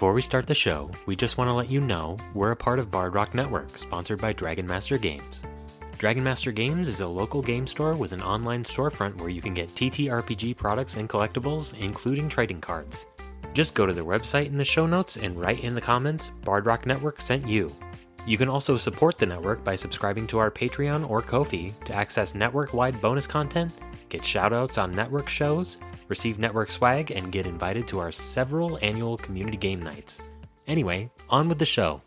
Before we start the show, we just want to let you know we're a part of Bard Rock Network, sponsored by Dragon Master Games. Dragon Master Games is a local game store with an online storefront where you can get TTRPG products and collectibles, including trading cards. Just go to their website in the show notes and write in the comments Bard Rock Network sent you. You can also support the network by subscribing to our Patreon or Ko-fi to access network-wide bonus content, get shoutouts on network shows, receive network swag, and get invited to our several annual community game nights. Anyway, on with the show.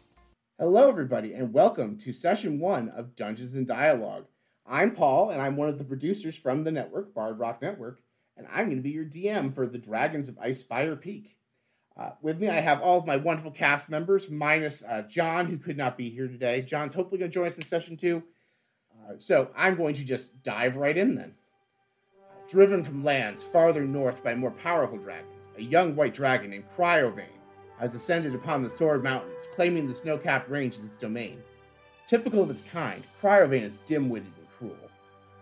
Hello, everybody, and welcome to session one of Dungeons and Dialogue. I'm Paul, and I'm one of the producers from the network, Bard Rock Network, and I'm going to be your DM for the Dragons of Icespire Peak. Uh, with me, I have all of my wonderful cast members, minus uh, John, who could not be here today. John's hopefully going to join us in session two. Uh, so I'm going to just dive right in then. Driven from lands farther north by more powerful dragons, a young white dragon named Cryovane has ascended upon the Sword Mountains, claiming the snow capped range as its domain. Typical of its kind, Cryovane is dim witted and cruel.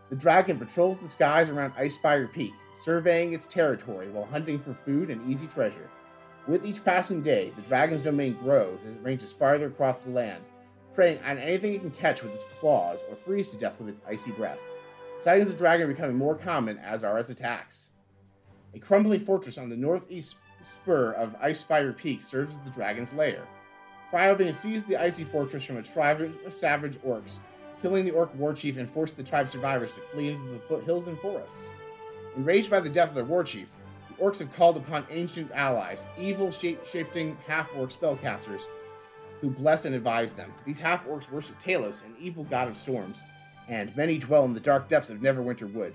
The dragon patrols the skies around Icespire Peak, surveying its territory while hunting for food and easy treasure. With each passing day, the dragon's domain grows as it ranges farther across the land, preying on anything it can catch with its claws or freeze to death with its icy breath. Sightings of the dragon are becoming more common, as are its attacks. A crumbling fortress on the northeast spur of Icespire Peak serves as the dragon's lair. Cryovane seized the icy fortress from a tribe of savage orcs, killing the orc war chief and forced the tribe's survivors to flee into the foothills and forests. Enraged by the death of their war chief, the orcs have called upon ancient allies, evil shape-shifting half-orc spellcasters, who bless and advise them. These half-orcs worship Talos, an evil god of storms, and many dwell in the dark depths of Neverwinter Wood.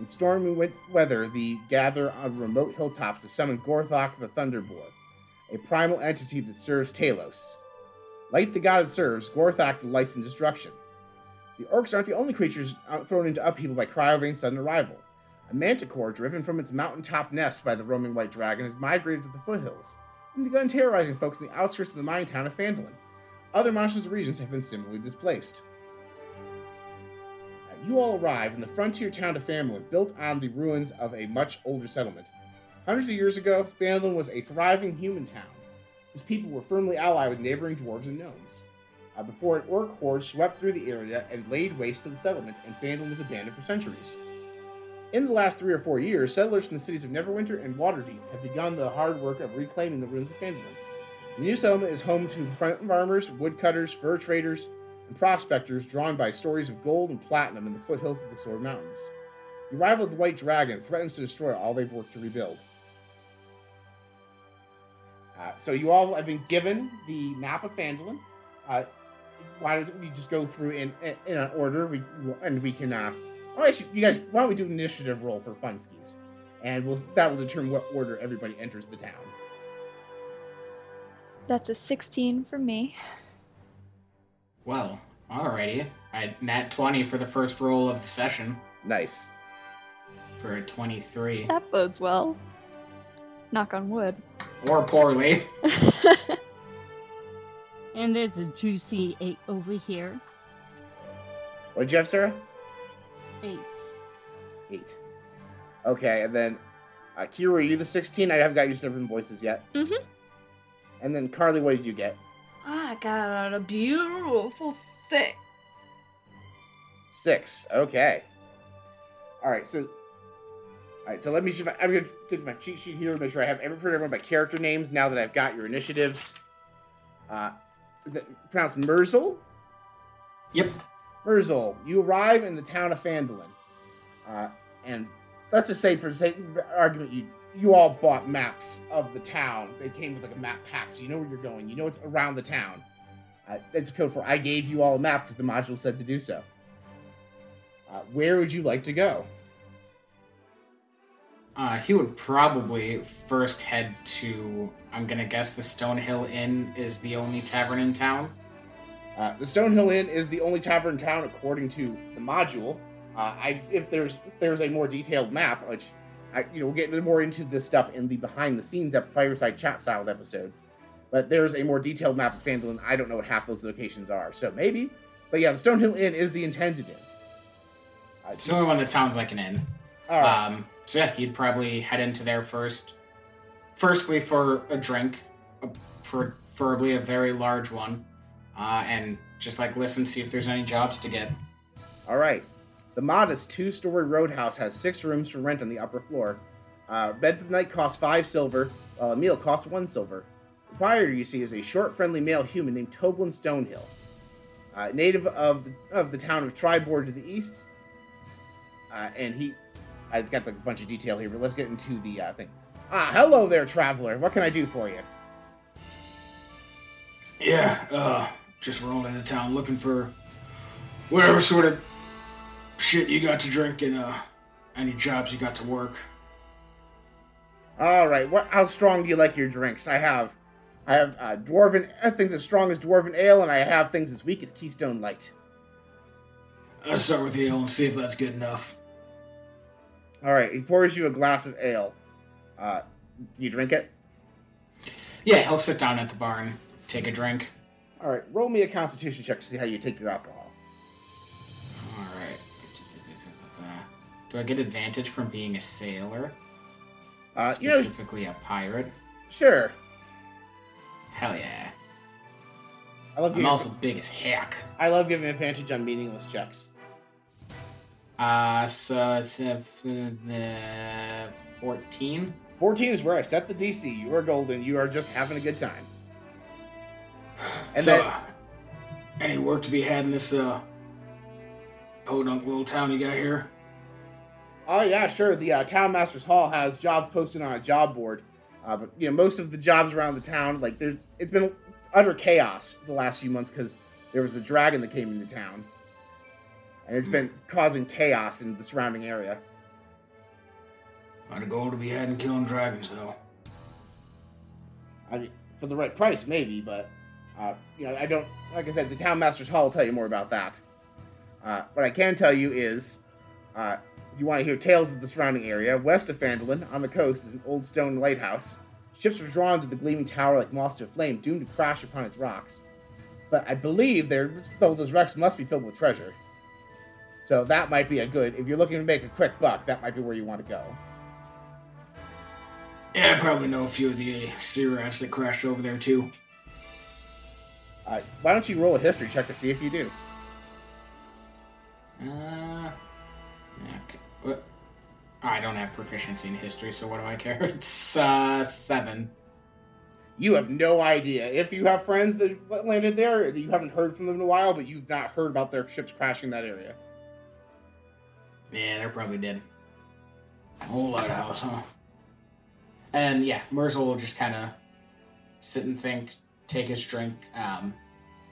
In stormy weather, they gather on remote hilltops to summon Gorthok the Thunderboar, a primal entity that serves Talos. Like the god it serves, Gorthok delights in destruction. The orcs aren't the only creatures uh, thrown into upheaval by Cryovane's sudden arrival. A manticore, driven from its mountaintop nest by the roaming white dragon, has migrated to the foothills and begun terrorizing folks in the outskirts of the mining town of Phandalin. Other monstrous regions have been similarly displaced. You all arrive in the frontier town of Phandalin, built on the ruins of a much older settlement. Hundreds of years ago, Phandalin was a thriving human town, whose people were firmly allied with neighboring dwarves and gnomes. Uh, before an orc horde swept through the area and laid waste to the settlement, and Phandalin was abandoned for centuries. In the last three or four years, settlers from the cities of Neverwinter and Waterdeep have begun the hard work of reclaiming the ruins of Phandalin. The new settlement is home to farmers, woodcutters, fur traders, and prospectors drawn by stories of gold and platinum in the foothills of the Sword Mountains. The arrival of the White Dragon threatens to destroy all they've worked to rebuild. Uh, so you all have been given the map of Phandalin. Uh, why don't we just go through in, in, in an order? We and we can. Uh, oh, you guys, why don't we do initiative roll for Funskis, and we'll that will determine what order everybody enters the town. That's a 16 for me. Well, alrighty. I nat 20 for the first roll of the session Nice. for a 23. That bodes well. Knock on wood. Or poorly. And there's a juicy eight over here. What did you have, Sarah? Eight. Eight. Okay, and then uh, Kyra, are you the sixteen? I haven't got used to different voices yet. Mhm. And then Carly, what did you get? I got a beautiful six. Six. Okay. All right. So, all right. So let me. see I- I'm gonna get to my cheat sheet here. To make sure I have every heard everyone by character names. Now that I've got your initiatives. Uh, is it pronounced Murzol? Yep. Murzol, you arrive in the town of Phandalin, uh, and let's just say, for the sake the argument, you you all bought maps of the town. They came with like a map pack, so you know where you're going. You know it's around the town. Uh, that's code for I gave you all a map because the module said to do so. Uh, where would you like to go? Uh, he would probably first head to, I'm gonna guess the Stonehill Inn is the only tavern in town. Uh, the Stonehill Inn is the only tavern in town according to the module. Uh, I if there's if there's a more detailed map, which I you know we'll get more into this stuff in the behind the scenes at fireside chat styled episodes. But there's a more detailed map of Phandalin. I don't know what half those locations are, so maybe. But yeah, the Stonehill Inn is the intended inn. Uh, It's the only one that sounds like an inn. all right. Um, so yeah, you'd probably head into there first. Firstly, for a drink, preferably a very large one, uh, and just like listen, see if there's any jobs to get. All right. The modest two-story roadhouse has six rooms for rent on the upper floor. Uh, bed for the night costs five silver, while a meal costs one silver. The proprietor, you see, is a short, friendly male human named Toblin Stonehill, uh, native of the, of the town of Triboar to the east. Uh, and he, I've got a bunch of detail here, but let's get into the uh, thing. Ah, hello there, traveler. What can I do for you? Yeah, uh, just rolling into town looking for whatever sort of shit you got to drink and uh, any jobs you got to work. All right. What? How strong do you like your drinks? I have, I have uh, dwarven uh, things as strong as dwarven ale, and I have things as weak as Keystone Light. Let's start with the ale and see if that's good enough. All right. He pours you a glass of ale. Uh, you drink it? Yeah, he'll sit down at the bar and take a drink. All right. Roll me a Constitution check to see how you take your alcohol. Do I get advantage from being a sailor? Uh, you know, Specifically a pirate? sure. Hell yeah. I love I'm also big as heck. I love giving advantage on meaningless checks. Uh, so it's uh, uh, 14. Fourteen is where I set the DC. You are golden. You are just having a good time. And so, uh, any work to be had in this, uh, podunk little town you got here? Oh yeah, sure. The uh, town master's hall has jobs posted on a job board, uh, but you know most of the jobs around the town, like there's, it's been utter chaos the last few months because there was a dragon that came into town, and it's been causing chaos in the surrounding area. Lot a goal to be had in killing dragons, though. I mean, for the right price, maybe, but uh, you know, I don't. Like I said, the town master's hall will tell you more about that. Uh, what I can tell you is, uh, if you want to hear tales of the surrounding area, west of Phandalin, on the coast, is an old stone lighthouse. Ships were drawn to the gleaming tower like moths to a flame, doomed to crash upon its rocks. But I believe there, though those wrecks must be filled with treasure. So that might be a good. If you're looking to make a quick buck, that might be where you want to go. Yeah, I probably know a few of the sea rats that crashed over there, too. Uh, why don't you roll a history check to see if you do? Uh, okay. What? I don't have proficiency in history, so what do I care? It's, uh, seven. You have no idea. If you have friends that landed there, that you haven't heard from them in a while, but you've not heard about their ships crashing that area. Yeah, they're probably dead. Whole lighthouse, huh? And yeah, Murzol will just kind of sit and think, take his drink, um,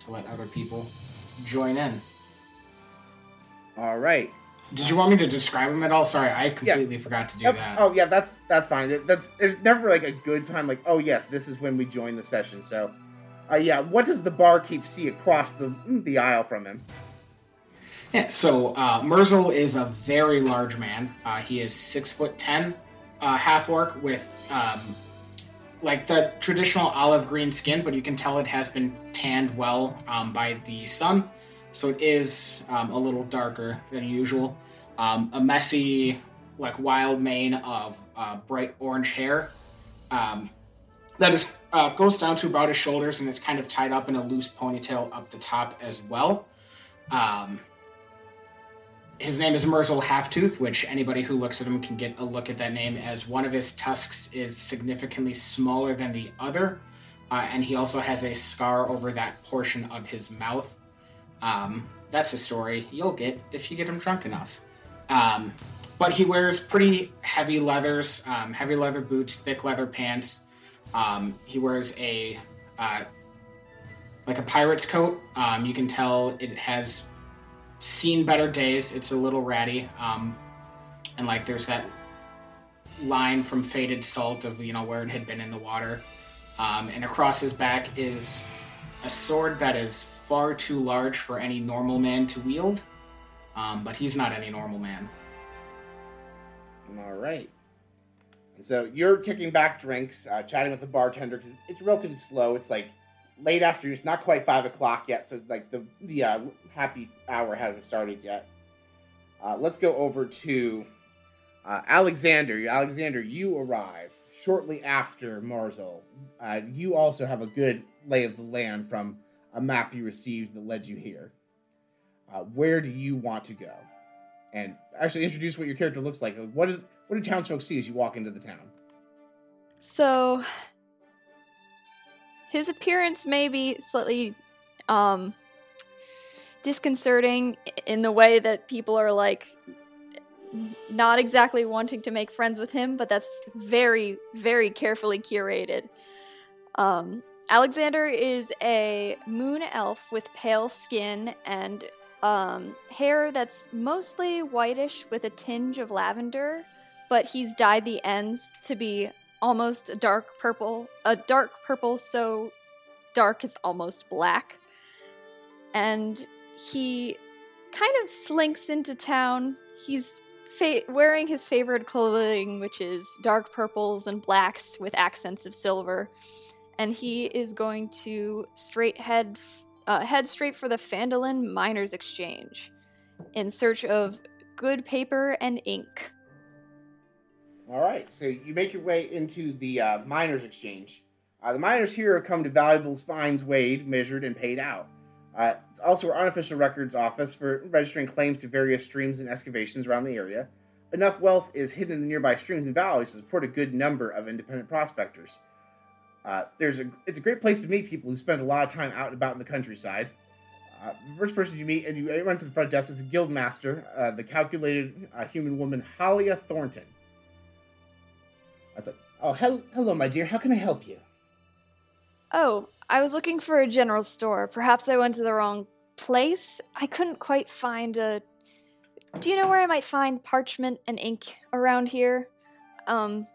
to let other people join in. All right. Did you want me to describe him at all? Sorry, I completely forgot to do that. Oh yeah, that's that's fine. That's there's never like a good time like oh yes, this is when we join the session. So, uh, yeah, what does the barkeep see across the mm, the aisle from him? Yeah, so uh, Murzol is a very large man. Uh, he is six foot ten, uh, half orc with um, like the traditional olive green skin, but you can tell it has been tanned well um, by the sun, so it is um, a little darker than usual. Um, a messy, like wild mane of uh, bright orange hair um, that is uh, goes down to about his shoulders, and it's kind of tied up in a loose ponytail up the top as well. Um, his name is Murzol Halftooth, which anybody who looks at him can get a look at that name as one of his tusks is significantly smaller than the other, uh, and he also has a scar over that portion of his mouth. Um, that's a story you'll get if you get him drunk enough. Um, but he wears pretty heavy leathers, um, heavy leather boots, thick leather pants. Um, he wears a uh, like a pirate's coat. Um, you can tell it has seen better days. It's a little ratty, um, and like there's that line from Faded Salt of you know where it had been in the water. Um, and across his back is a sword that is far too large for any normal man to wield. Um, but he's not any normal man. All right. So you're kicking back drinks, uh, chatting with the bartender. 'cause it's relatively slow. It's like late afternoon. It's not quite five o'clock yet, so it's like the the uh, happy hour hasn't started yet. Uh, let's go over to uh, Alexander. Alexander, you arrive shortly after Murzol. Uh, you also have a good lay of the land from a map you received that led you here. Uh, where do you want to go? And actually, introduce what your character looks like. What is what do townsfolk see as you walk into the town? So his appearance may be slightly um disconcerting in the way that people are like not exactly wanting to make friends with him, but that's very very carefully curated. Um Alexander is a moon elf with pale skin and um, hair that's mostly whitish with a tinge of lavender, but he's dyed the ends to be almost a dark purple, a dark purple so dark it's almost black. And he kind of slinks into town. He's fa- wearing his favorite clothing, which is dark purples and blacks with accents of silver. And he is going to straight head f- uh, head straight for the Phandalin Miners Exchange in search of good paper and ink. All right, so you make your way into the uh, miners' exchange. Uh, the miners here have come to valuables fines weighed, measured, and paid out. Uh, it's also our unofficial records office for registering claims to various streams and excavations around the area. Enough wealth is hidden in the nearby streams and valleys to support a good number of independent prospectors. Uh, there's a, it's a great place to meet people who spend a lot of time out and about in the countryside. Uh, the first person you meet, and you run to the front desk, is a guild master, uh, the calculated uh, human woman Halia Thornton. I said, "Oh, hel- hello, my dear. How can I help you?" Oh, I was looking for a general store. Perhaps I went to the wrong place. I couldn't quite find a. Do you know where I might find parchment and ink around here? Um,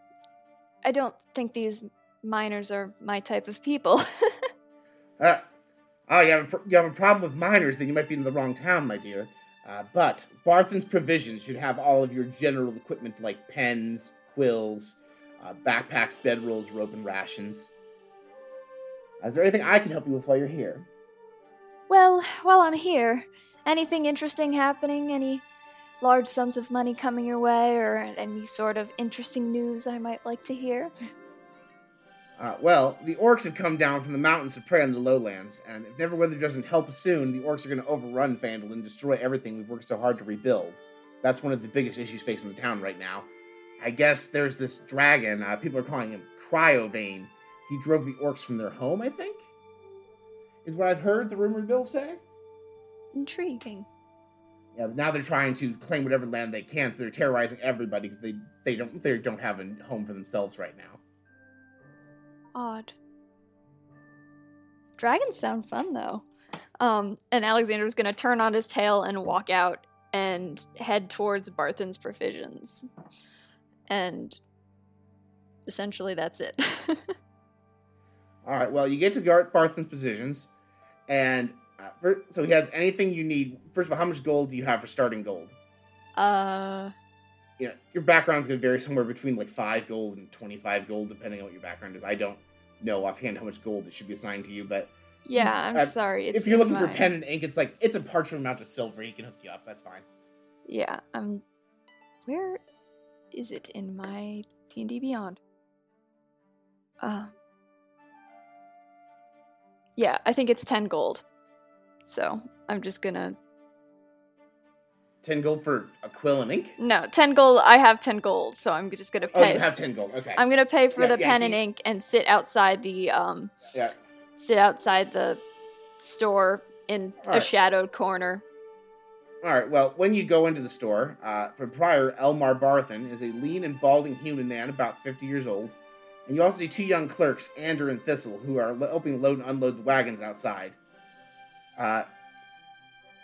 I don't think these miners are my type of people. Uh, oh, you have, a, pr- you have a problem with miners, then you might be in the wrong town, my dear. Uh, but Barthen's Provisions should have all of your general equipment like pens, quills, uh, backpacks, bedrolls, rope, and rations. Is there anything I can help you with while you're here? well, while I'm here, anything interesting happening? Any large sums of money coming your way, or any sort of interesting news I might like to hear? Uh, well, the orcs have come down from the mountains to prey on the lowlands, and if Neverwinter doesn't help soon, the orcs are going to overrun Fandle and destroy everything we've worked so hard to rebuild. That's one of the biggest issues facing the town right now. I guess there's this dragon, uh, people are calling him Cryovane. He drove the orcs from their home, I think? Is what I've heard the rumored bill say? Intriguing. Yeah, but now they're trying to claim whatever land they can, so they're terrorizing everybody because they, they don't they don't have a home for themselves right now. Odd. Dragons sound fun though. Um, and Alexander's gonna turn on his tail and walk out and head towards Barthen's provisions. And essentially that's it. All right. Well, you get to Garth Barthen's positions, and uh, for, so he has anything you need. First of all, how much gold do you have for starting gold? uh You know, your background's going to vary somewhere between like five gold and twenty-five gold, depending on what your background is. I don't know offhand how much gold it should be assigned to you, but yeah, I'm Uh, sorry. It's if you're in looking for pen and ink, it's like it's a parchment amount of silver. He can hook you up. That's fine. Yeah, I'm where is it in my D&D Beyond? Uh Yeah, I think it's 10 gold. So, I'm just gonna Ten gold for a quill and ink. No, 10 gold. I have 10 gold, so I'm just going to pay. Oh, you have ten gold. Okay. I'm going to pay for Yeah, the yeah, pen and ink and sit outside the um Yeah. sit outside the store in a Alright. shadowed corner. All right. Well, when you go into the store, uh, proprietor Elmar Barthen is a lean and balding human man, about 50 years old. And you also see two young clerks, Andrew and Thistle, who are helping load and unload the wagons outside. Uh,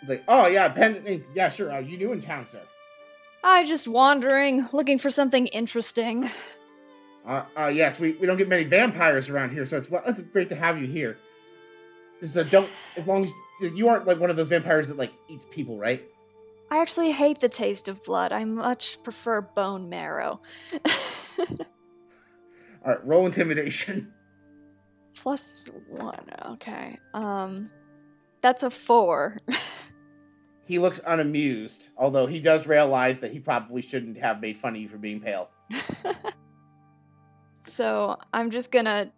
it's like, oh yeah, Ben. Yeah, sure. Are you new in town, sir? I just wandering, looking for something interesting. Uh, uh, yes, we, we don't get many vampires around here, so it's well, it's great to have you here. Just uh, don't, as long as you aren't like one of those vampires that like eats people, right? I actually hate the taste of blood. I much prefer bone marrow. All right, roll intimidation. Plus 1. Okay. Um that's a 4. He looks unamused, although he does realize that he probably shouldn't have made fun of you for being pale. So I'm just gonna.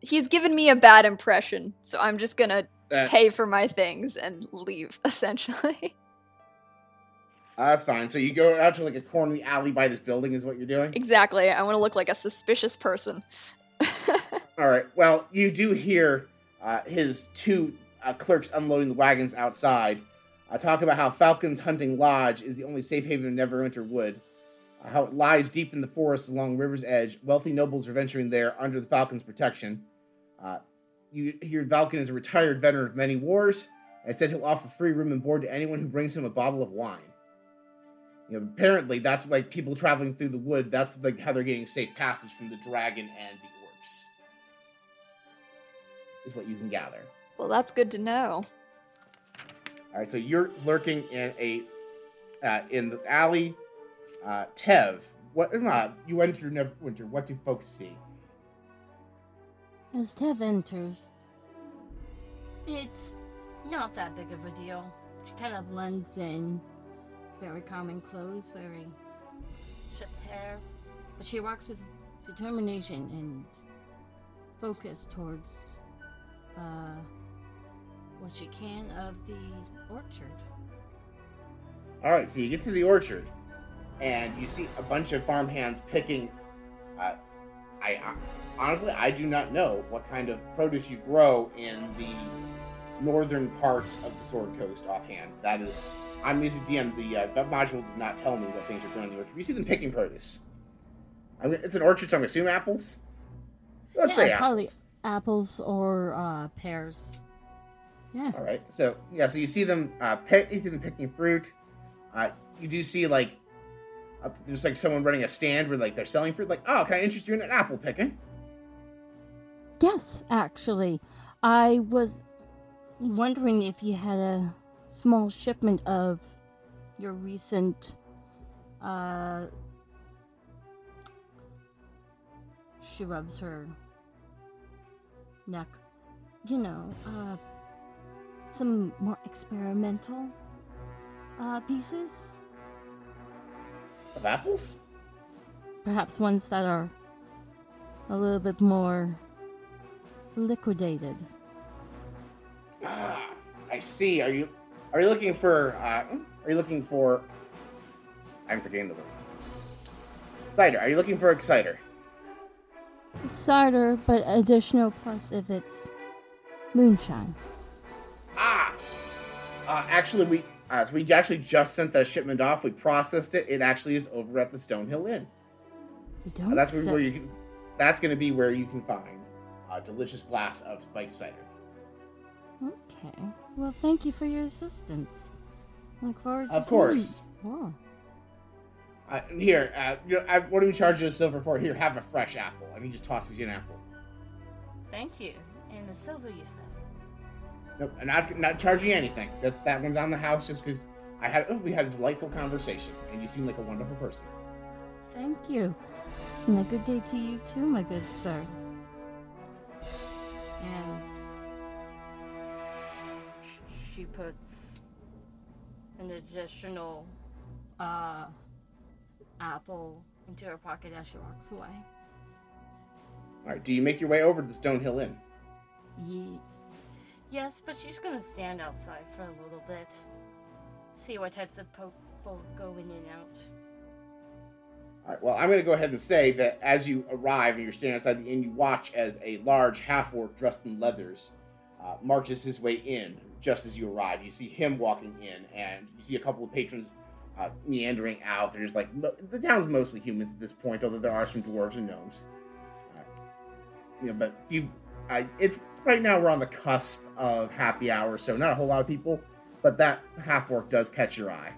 He's given me a bad impression, so I'm just gonna Uh, pay for my things and leave, essentially. uh, that's fine. So you go out to like a corner of the alley by this building, is what you're doing. exactly. I want to look like a suspicious person. All right. Well, you do hear uh, his two uh, clerks unloading the wagons outside. Uh, talk about how Falcon's Hunting Lodge is the only safe haven in Neverwinter Wood. Uh, how it lies deep in the forest along river's edge. Wealthy nobles are venturing there under the Falcon's protection. Uh, you hear Falcon is a retired veteran of many wars, and said he'll offer free room and board to anyone who brings him a bottle of wine. You know, apparently that's like people traveling through the wood. That's like how they're getting safe passage from the dragon and the orcs. Is what you can gather. well, that's good to know. All right, so you're lurking in a uh, in the alley. Uh, Tev, what? Uh, you enter Neverwinter. What do folks see? As Tev enters, it's not that big of a deal. She kind of blends in. Very common clothes, very shipped hair. But she walks with determination and focus towards uh, what she can of the orchard. All right, so you get to the orchard, and you see a bunch of farmhands picking. Uh, I, I honestly, I do not know what kind of produce you grow in the northern parts of the Sword Coast offhand. That is, I'm music DM. The uh, module does not tell me what things are grown in the orchard. You see them picking produce. I mean, it's an orchard, so I'm assuming apples. Let's Yeah, say apples. probably apples or uh, pears. Yeah. All right. So yeah, so you see them uh, pick. You see them picking fruit. Uh, you do see like uh, there's like someone running a stand where like they're selling fruit. Like, oh, can I interest you in an apple picking? Yes, actually. I was wondering if you had a small shipment of your recent uh she rubs her neck. You know, uh some more experimental uh pieces. Of apples? Perhaps ones that are a little bit more liquidated. Ah, I see. Are you are you looking for? Uh, are you looking for? I'm forgetting the word. Cider. Are you looking for a cider? cider, but additional plus if it's moonshine. Ah, uh, actually, we uh, so we actually just sent that shipment off. We processed it. It actually is over at the Stonehill Inn. You Uh, don't that's where, say- where you can. That's going to be where you can find a delicious glass of spiked cider. Okay. Well, thank you for your assistance. Look forward to Of seeing course. more. Uh, here, uh, you know, I, what do we charge you a silver for? Here, have a fresh apple. And he just tosses you an apple. Thank you. And the silver you said. Nope, not not charging anything. That's that one's on the house just because I had oh, we had a delightful conversation, and you seem like a wonderful person. Thank you. And a good day to you too, my good sir. And she puts an additional uh, apple into her pocket as she walks away. All right, do you make your way over to the Stonehill Inn? Ye- yes, but she's gonna stand outside for a little bit. See what types of people go in and out. All right. Well, I'm going to go ahead and say that as you arrive and you're standing outside the inn, you watch as a large half orc dressed in leathers uh, marches his way in just as you arrive. You see him walking in, and you see a couple of patrons uh, meandering out. There's like the town's mostly humans at this point, although there are some dwarves and gnomes. Uh, you know, but you, uh, it's right now we're on the cusp of happy hour, so not a whole lot of people, but that half orc does catch your eye.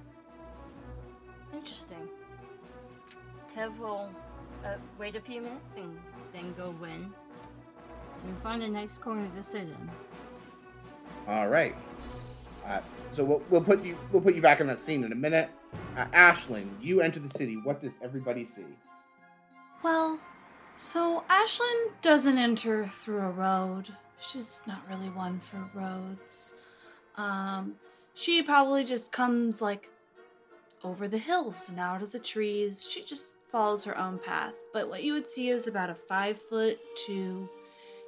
Interesting. Tev will uh, wait a few minutes and then go in and find a nice corner to sit in. All right. Uh, so we'll, we'll put you we'll put you back in that scene in a minute. Uh, Aislin, you enter the city. What does everybody see? Well, so Aislin doesn't enter through a road. She's not really one for roads. Um, she probably just comes like over the hills and out of the trees. She just follows her own path. But what you would see is about a five foot two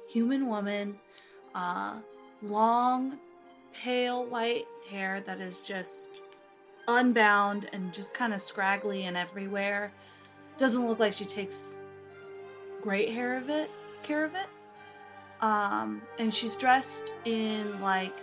human woman, uh, long, pale white hair that is just unbound and just kind of scraggly and everywhere. Doesn't look like she takes great hair of it, care of it. Um, and she's dressed in like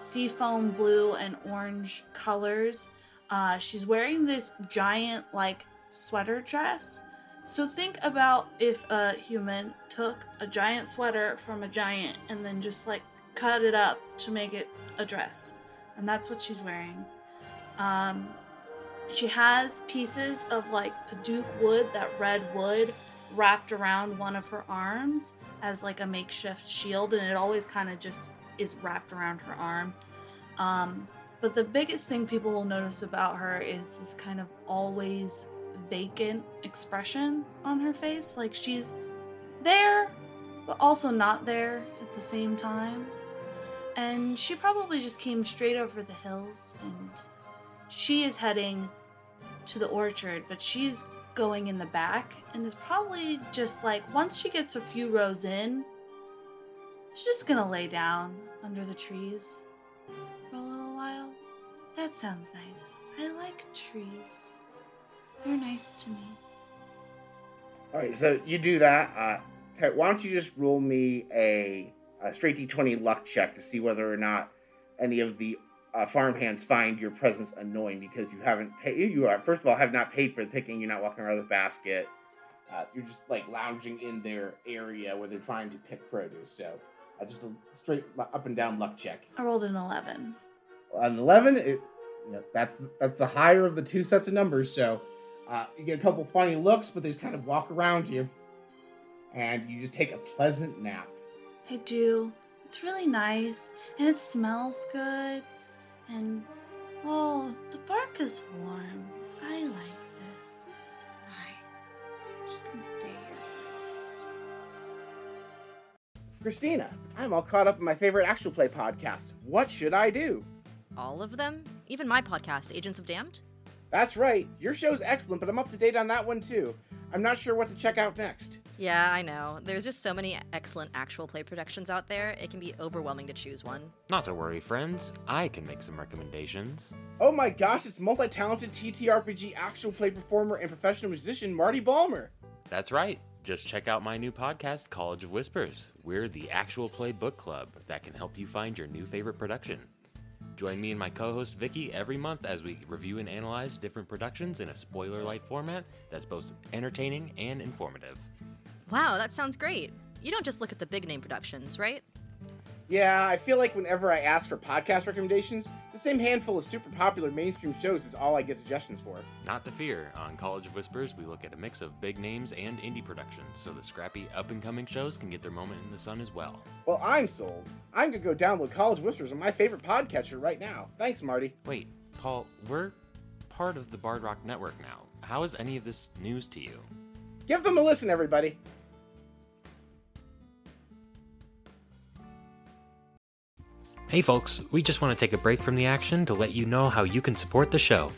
seafoam blue and orange colors. Uh, she's wearing this giant like sweater dress. So think about if a human took a giant sweater from a giant and then just like cut it up to make it a dress. And that's what she's wearing. Um, she has pieces of like Padauk wood, that red wood, wrapped around one of her arms as like a makeshift shield, and it always kind of just is wrapped around her arm. Um, but the biggest thing people will notice about her is this kind of always vacant expression on her face. Like she's there, but also not there at the same time. And she probably just came straight over the hills and she is heading to the orchard, but she's going in the back and is probably just like once she gets a few rows in, she's just gonna lay down under the trees for a little while. That sounds nice. I like trees. They're nice to me. All right, so you do that. Uh, why don't you just roll me a, a straight d20 luck check to see whether or not any of the uh, farmhands find your presence annoying because you haven't paid. You are first of all have not paid for the picking. You're not walking around with a basket. Uh, you're just like lounging in their area where they're trying to pick produce. So uh, just a straight up and down luck check. I rolled an 11. An eleven, it, you know, that's that's the higher of the two sets of numbers. So uh, you get a couple funny looks, but they just kind of walk around you, and you just take a pleasant nap. I do. It's really nice and it smells good. And oh, the bark is warm. I like this. This is nice. I'm just gonna stay here. for a bit. Christina, I'm all caught up in my favorite actual play podcast. What should I do? All of them? Even my podcast, Agents of Damned? That's right. Your show's excellent, but I'm up to date on that one too. I'm not sure what to check out next. Yeah, I know. There's just so many excellent actual play productions out there, it can be overwhelming to choose one. Not to worry, friends. I can make some recommendations. Oh my gosh, it's multi talented TTRPG actual play performer and professional musician Marty Balmer. That's right. Just check out my new podcast, College of Whispers. We're the actual play book club that can help you find your new favorite production. Join me and my co host Vicky every month as we review and analyze different productions in a spoiler light format that's both entertaining and informative. Wow, that sounds great. You don't just look at the big name productions, right? Yeah, I feel like whenever I ask for podcast recommendations, the same handful of super popular mainstream shows is all I get suggestions for. Not to fear, on College of Whispers, we look at a mix of big names and indie productions, so the scrappy up and coming shows can get their moment in the sun as well. Well, I'm sold. I'm gonna go download College Whispers on my favorite podcatcher right now. Thanks, Marty. Wait, Paul, we're part of the Bard Rock Network now. How is any of this news to you? Give them a listen, everybody. Hey folks, we just want to take a break from the action to let you know how you can support the show.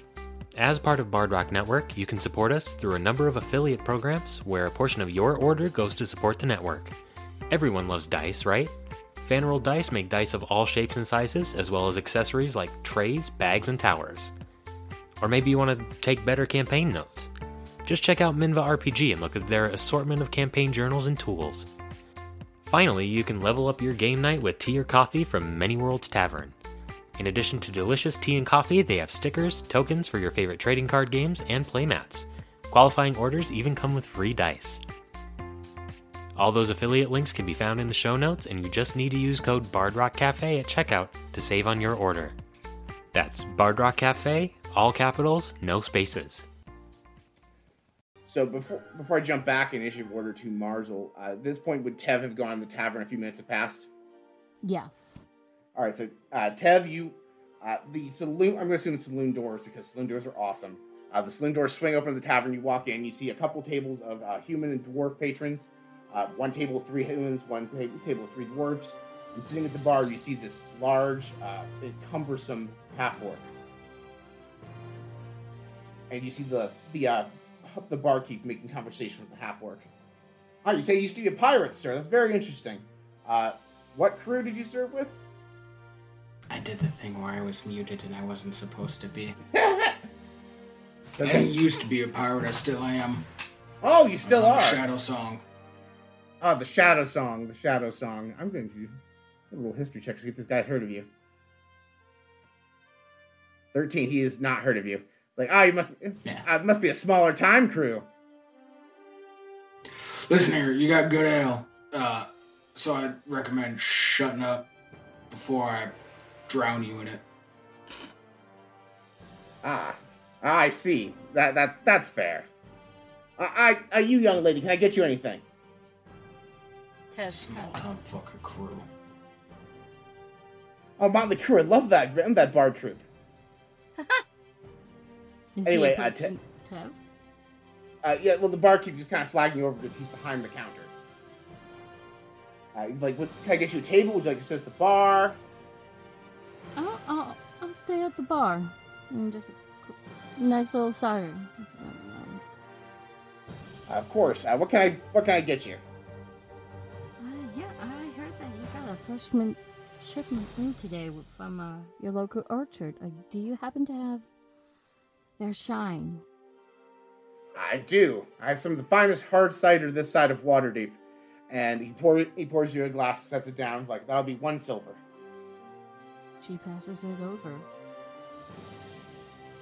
As part of Bard Rock Network, you can support us through a number of affiliate programs where a portion of your order goes to support the network. Everyone loves dice, right? Fanroll Dice make dice of all shapes and sizes, as well as accessories like trays, bags, and towers. Or maybe you want to take better campaign notes. Just check out Minva RPG and look at their assortment of campaign journals and tools. Finally, you can level up your game night with tea or coffee from Many Worlds Tavern. In addition to delicious tea and coffee, they have stickers, tokens for your favorite trading card games, and playmats. Qualifying orders even come with free dice. All those affiliate links can be found in the show notes, and you just need to use code BardRockCafe at checkout to save on your order. That's Bardrock Cafe, all capitals, no spaces. So before before I jump back in issue order to Murzol, uh, at this point would Tev have gone to the tavern? A few minutes have passed. Yes. All right, so uh, Tev, you uh, the saloon. I'm going to assume the saloon doors because saloon doors are awesome. Uh, the saloon doors swing open to the tavern. You walk in. You see a couple tables of uh, human and dwarf patrons. Uh, one table three humans, one ta- table three dwarves. And sitting at the bar, you see this large, uh, cumbersome half orc. And you see the the uh, the barkeep making conversation with the half orc. Ah, you say you used to be a pirate, sir. That's very interesting. Uh, what crew did you serve with? I did the thing where I was muted and I wasn't supposed to be. Okay. I used to be a pirate. I still am. Oh, you still are. Shadow Song. Oh, the Shadow Song. The Shadow Song. I'm going to do a little history check to see if this guy's heard of you. 13. He has not heard of you. Like, ah, you must, Yeah. uh, must be a smaller time crew. Listen here, you got good ale. Uh, so I recommend shutting up before I drown you in it. Ah, I see. That that that's fair. I, I, uh, you young lady, can I get you anything? Tev Small kind town fucking crew. Oh, Motley Crue, I love that. I'm that bar troop. Is Anyway, he uh, Tev? Uh, yeah, well, the barkeep just kind of flagging you over because he's behind the counter. Uh, he's like, what, "Can I get you a table? Would you like to sit at the bar?" I'll, I'll, I'll stay at the bar and just a nice little cider. If you don't mind. Uh, of course. Uh, what can I what can I get you? Uh, yeah, I heard that you got a freshman shipment in today from uh, your local orchard. Uh, do you happen to have their shine? I do. I have some of the finest hard cider this side of Waterdeep. And he pour he pours you a glass, sets it down. Like that'll be one silver. She passes it over.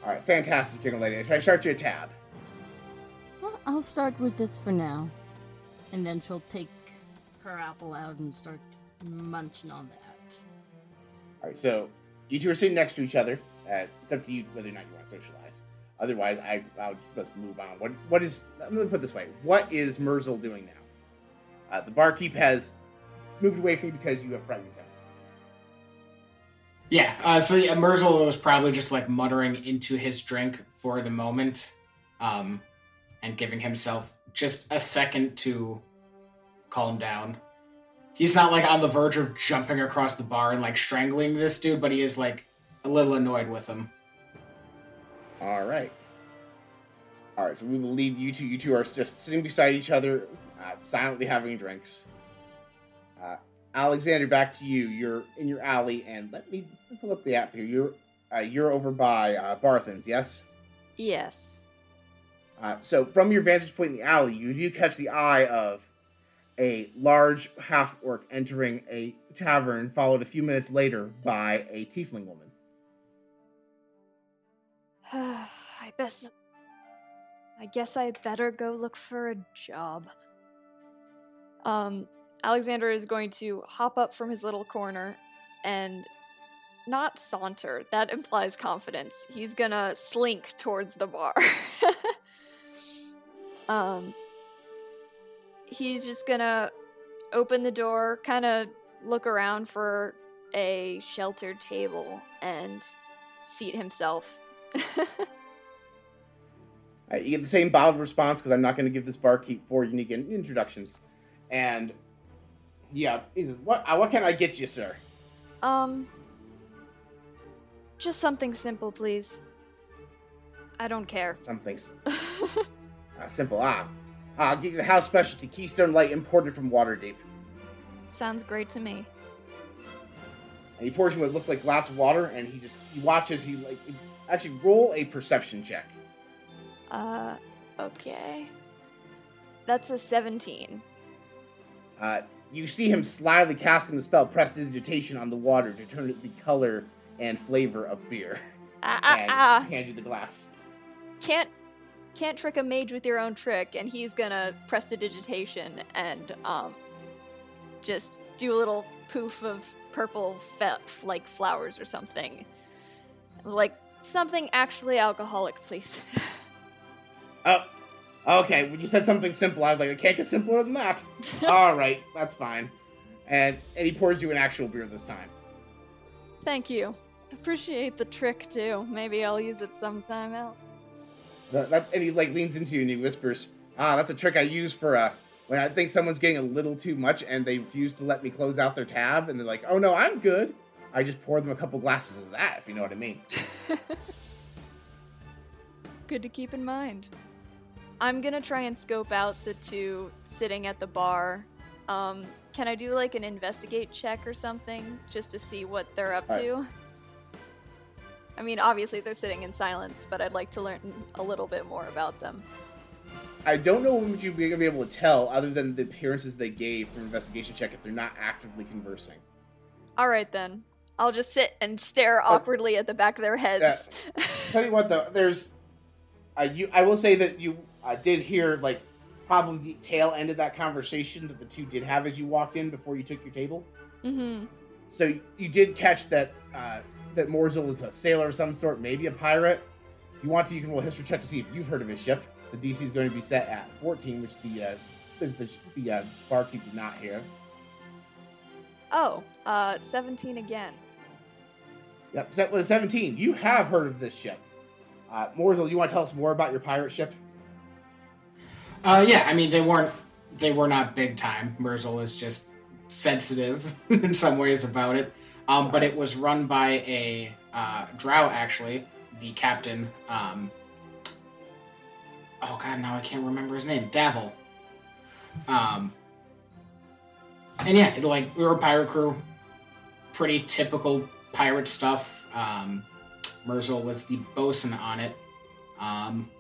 All right, fantastic, young lady. Should I start you a tab? Well, I'll start with this for now. And then she'll take her apple out and start munching on that. All right, so you two are sitting next to each other. Uh, it's up to you whether or not you want to socialize. Otherwise, I I'll just move on. What what is? I'm gonna put this way. What is Murzol doing now? Uh, the barkeep has moved away from you because you have frightened him. Yeah, uh, so yeah, Murzol was probably just like muttering into his drink for the moment, um, and giving himself just a second to calm down. He's not like on the verge of jumping across the bar and like strangling this dude, but he is like a little annoyed with him. All right. All right, so we will leave you two. You two are just sitting beside each other, uh, silently having drinks. Uh, Alexander, back to you. You're in your alley, and let me pull up the app here. You're uh, you're over by uh, Barthen's, yes? Yes. Uh, so from your vantage point in the alley, you do catch the eye of a large half orc entering a tavern, followed a few minutes later by a tiefling woman. I best. I guess I better go look for a job. Um, Alexander is going to hop up from his little corner and not saunter. That implies confidence. He's gonna slink towards the bar. um, he's just gonna open the door, kind of look around for a sheltered table, and seat himself. You get the same bottled response because I'm not going to give this barkeep four unique in- introductions. And yeah, he says, "What? Uh, what can I get you, sir?" Um, just something simple, please. I don't care. Something's uh, simple. Ah, I'll give you the house specialty Keystone Light imported from Waterdeep. Sounds great to me. And he pours you what looks like glass of water, and he just he watches. He like actually roll a perception check. Uh, okay. That's a 17. Uh, you see him slyly casting the spell Prestidigitation on the water to turn it the color and flavor of beer, Ah, ah, and ah. hand you the glass. Can't can't trick a mage with your own trick, and he's gonna prestidigitation and um, just do a little poof of purple fe- like flowers or something. Like, something actually alcoholic, please. Oh, okay. When you said something simple, I was like, it can't get simpler than that. All right, that's fine. And and he pours you an actual beer this time. Thank you. Appreciate the trick too. Maybe I'll use it sometime else. That, that, and he like leans into you and he whispers, "Ah, that's a trick I use for uh when I think someone's getting a little too much and they refuse to let me close out their tab, and they're like, oh no, I'm good. I just pour them a couple glasses of that, if you know what I mean. Good to keep in mind. I'm gonna try and scope out the two sitting at the bar. Um, can I do like an investigate check or something just to see what they're up Alright. to? I mean, obviously they're sitting in silence, but I'd like to learn a little bit more about them. I don't know what you'd be be able to tell other than the appearances they gave from investigation check if they're not actively conversing. All right then. I'll just sit and stare awkwardly at the back of their heads. Tell you what, though, there's, uh, you. I will say that you uh, did hear like probably the tail end of that conversation that the two did have as you walked in before you took your table. mm-hmm. So you did catch that uh, that Murzol is a sailor of some sort, maybe a pirate. If you want to, you can roll a history check to see if you've heard of his ship. The DC is going to be set at 14, which the uh, the, the, the uh, barkeep did not hear. Oh, uh, 17 again. Yep, set with a 17. You have heard of this ship. Uh, Murzol, you want to tell us more about your pirate ship? Uh, yeah, I mean they weren't they were not big time. Murzol is just sensitive in some ways about it. Um, but it was run by a uh, drow actually, the captain. Um, oh god, now I can't remember his name. Davil. Um, and yeah, it, like we were a pirate crew, pretty typical pirate stuff. Um, Murzol was the bosun on it, um,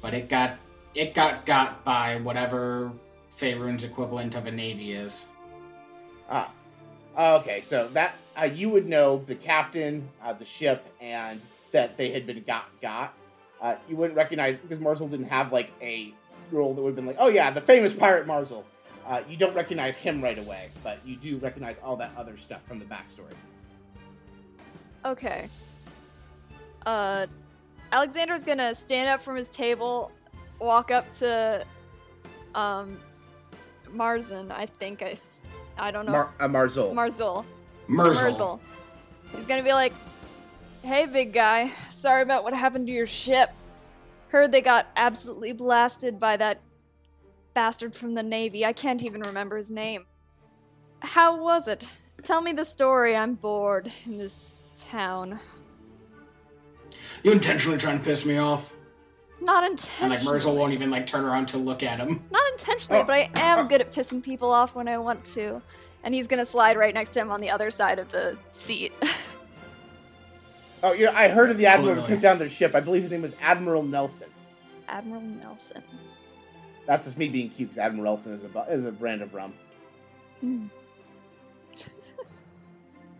but it got it got got by whatever Faerun's equivalent of a navy is. Ah, okay. So that uh, you would know the captain, uh, the ship, and that they had been got got. Uh, you wouldn't recognize because Murzol didn't have like a role that would have been like, oh yeah, the famous pirate Murzol. Uh, you don't recognize him right away, but you do recognize all that other stuff from the backstory. Okay. Uh, Alexander's gonna stand up from his table, walk up to, um, Marzin. I think I, I don't know. Mar- uh, Marzul. Marzul. Merzel. Merzel. He's gonna be like, "Hey, big guy. Sorry about what happened to your ship. Heard they got absolutely blasted by that bastard from the navy. I can't even remember his name. How was it? Tell me the story. I'm bored in this town. You intentionally trying to piss me off? Not And intentionally. like Murzol won't even like turn around to look at him. Not intentionally, Oh. but I am good at pissing people off when I want to. And he's gonna slide right next to him on the other side of the seat. oh, yeah, I heard of the admiral that Clearly. took down their ship. I believe his name was Admiral Nelson. Admiral Nelson. That's just me being cute because Admiral Nelson is a is a brand of rum. Hmm.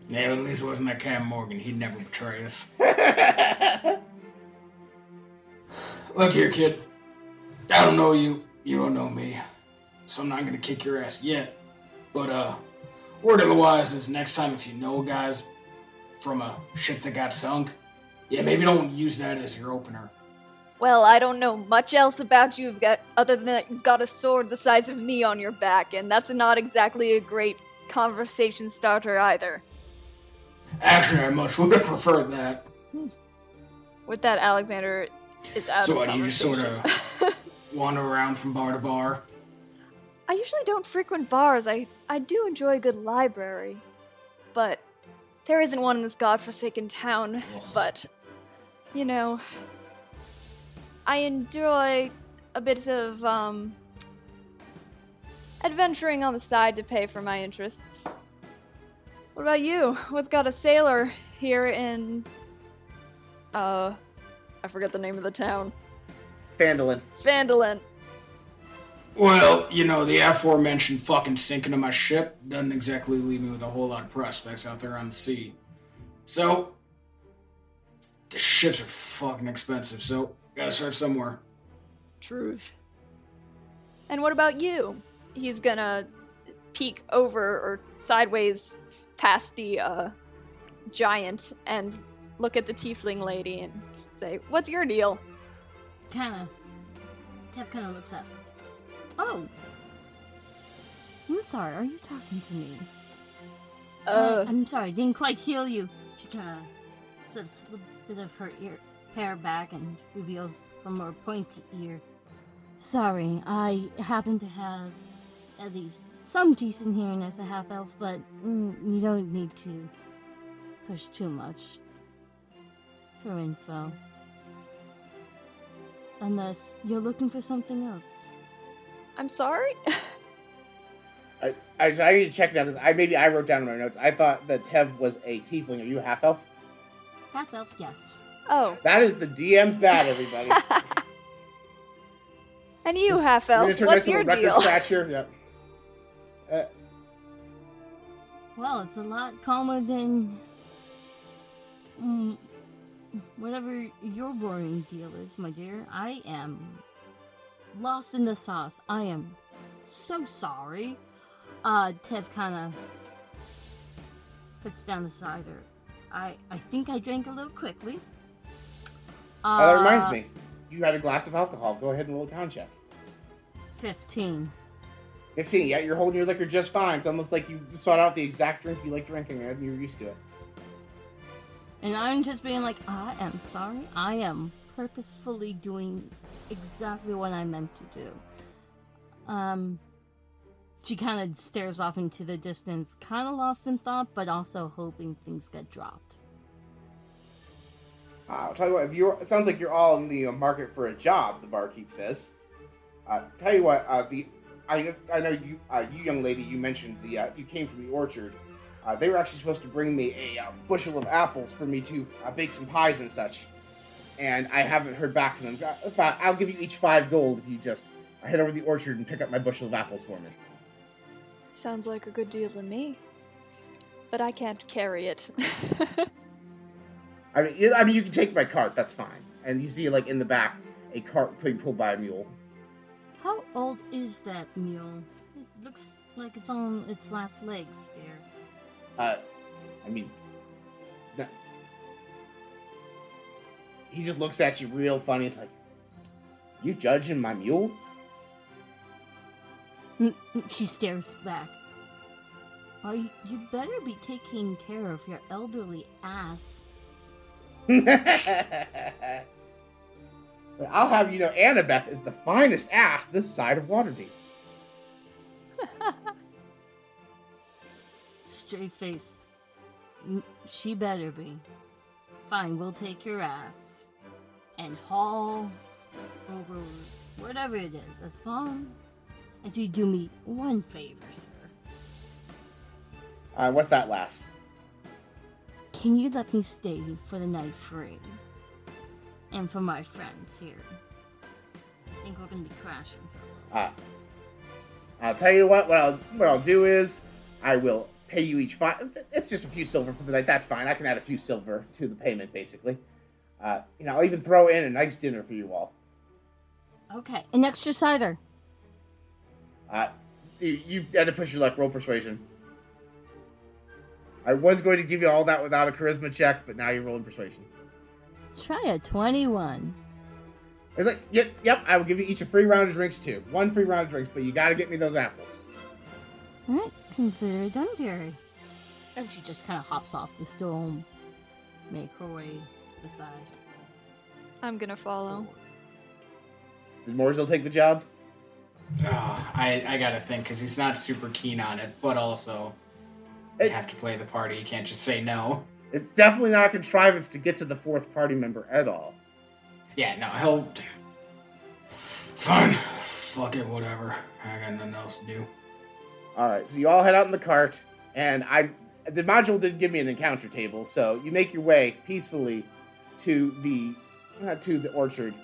Yeah, at least it wasn't that Cam Morgan. He'd never betray us. Look here, kid. I don't know you. You don't know me. So I'm not gonna kick your ass yet. But uh word of the wise is next time if you know guys from a ship that got sunk, yeah, maybe don't use that as your opener. Well, I don't know much else about you, you've got, other than that you've got a sword the size of me on your back, and that's not exactly a great conversation starter either. Actually, I much would have preferred that. With that, Alexander is out So of the you just sort of Wander around from bar to bar. I usually don't frequent bars. I, I do enjoy a good library. But there isn't one in this godforsaken town. But, you know, I enjoy a bit of, um, adventuring on the side to pay for my interests. What about you? What's got a sailor here in, uh, I forget the name of the town. Phandalin. Phandalin. Well, you know, the aforementioned fucking sinking of my ship doesn't exactly leave me with a whole lot of prospects out there on the sea. So, the ships are fucking expensive, so gotta start somewhere. Truth. And what about you? He's gonna peek over or sideways past the uh, giant and look at the tiefling lady and say, "What's your deal?" Kind of. Tev kind of looks up. Oh. I'm sorry. Are you talking to me? Uh, I'm sorry. Didn't quite heal you. She kind of flips a bit of her ear hair back and reveals a more pointy ear. Sorry, I happen to have at least some decent hearing as a half elf, but mm, you don't need to push too much for info. Unless you're looking for something else. I'm sorry. I, I, I need to check that because I maybe I wrote down in my notes. I thought that Tev was a tiefling. Are you half elf? Half elf, yes. oh. That is the DM's bad, everybody. and you, half elf. What's your deal? scratch. Yep. Uh, Well, it's a lot calmer than mm, whatever your boring deal is, my dear. I am lost in the sauce. I am so sorry. Uh, Tev kind of puts down the cider. I I think I drank a little quickly. Uh, oh, that reminds me. You had a glass of alcohol. Go ahead and roll a con check. Fifteen. 15. Yeah, you're holding your liquor just fine. It's almost like you sought out the exact drink you like drinking and you're used to it. And I'm just being like, I am sorry. I am purposefully doing exactly what I meant to do. Um, she kind of stares off into the distance, kind of lost in thought, but also hoping things get dropped. Uh, I'll tell you what. If you're, it sounds like you're all in the market for a job. The barkeep says. Uh, tell you what. Uh, the I know, I know you, uh, you young lady. You mentioned the uh, you came from the orchard. Uh, they were actually supposed to bring me a uh, bushel of apples for me to uh, bake some pies and such, and I haven't heard back from them. Uh, I'll give you each five gold if you just head over to the orchard and pick up my bushel of apples for me. Sounds like a good deal to me. But I can't carry it. I mean, I mean, you can take my cart. That's fine. And you see, like in the back, a cart being pulled by a mule. How old is that mule? It looks like it's on its last legs, dear. Uh, I mean, that- he just looks at you real funny. It's like, you judging my mule? Mm, mm, She stares back. Well, you, you better be taking care of your elderly ass. I'll have you know, Annabeth is the finest ass this side of Waterdeep. Straight face. She better be. Fine, we'll take your ass and haul over whatever it is, as long as you do me one favor, sir. Uh, what's that last? Can you let me stay for the night free? And for my friends here. I think we're gonna be crashing for a little. Uh, I'll tell you what. What I'll what I'll do is I will pay you each five. It's just a few silver for the night. That's fine. I can add a few silver to the payment, basically. Uh, you know, I'll even throw in a nice dinner for you all. Okay, an extra cider. Uh, you, you had to push your luck. Roll persuasion. I was going to give you all that without a charisma check, but now you're rolling persuasion. Try a 21. It's like, yep, yep. I will give you each a free round of drinks too. One free round of drinks, but you got to get me those apples. Alright, consider it done, dearie. And she just kind of hops off the stool and make her way to the side. I'm gonna follow. Did Murzol take the job? Oh, I, I gotta think because he's not super keen on it, but also you have to play the party. You can't just say no. It's definitely not a contrivance to get to the fourth party member at all. Yeah, no, he'll. Fine, fuck it, whatever. I got nothing else to do. All right, so you all head out in the cart, and I, the module did give me an encounter table, so you make your way peacefully to the, uh, to the orchard,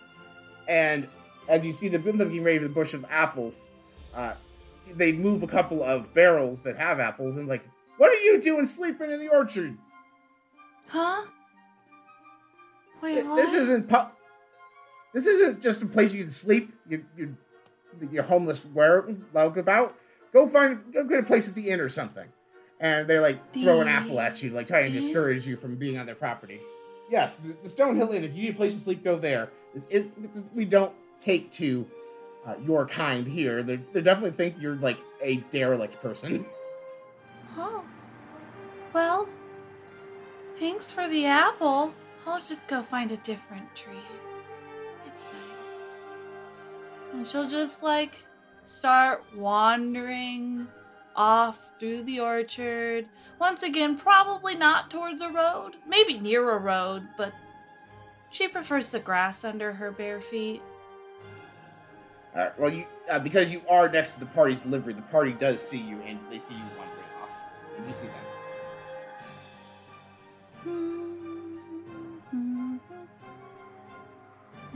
and as you see the them getting ready for the bush of apples, uh, they move a couple of barrels that have apples, and like, what are you doing sleeping in the orchard? Huh? Wait, what? This isn't pu- This isn't just a place you can sleep. You you you're homeless where about. Go find go get a place at the inn or something. And they like throw an apple at you, like trying to inn? discourage you from being on their property. Yes, the, the Stonehill Inn. If you need a place to sleep, go there. This is this, we don't take to uh, your kind here. They they definitely think you're like a derelict person. Oh. Well, thanks for the apple. I'll just go find a different tree. It's fine. And she'll just like start wandering off through the orchard. Once again, probably not towards a road, maybe near a road, but she prefers the grass under her bare feet. Uh, well, you uh, because you are next to the party's delivery, the party does see you, and they see you wandering off, and you see them.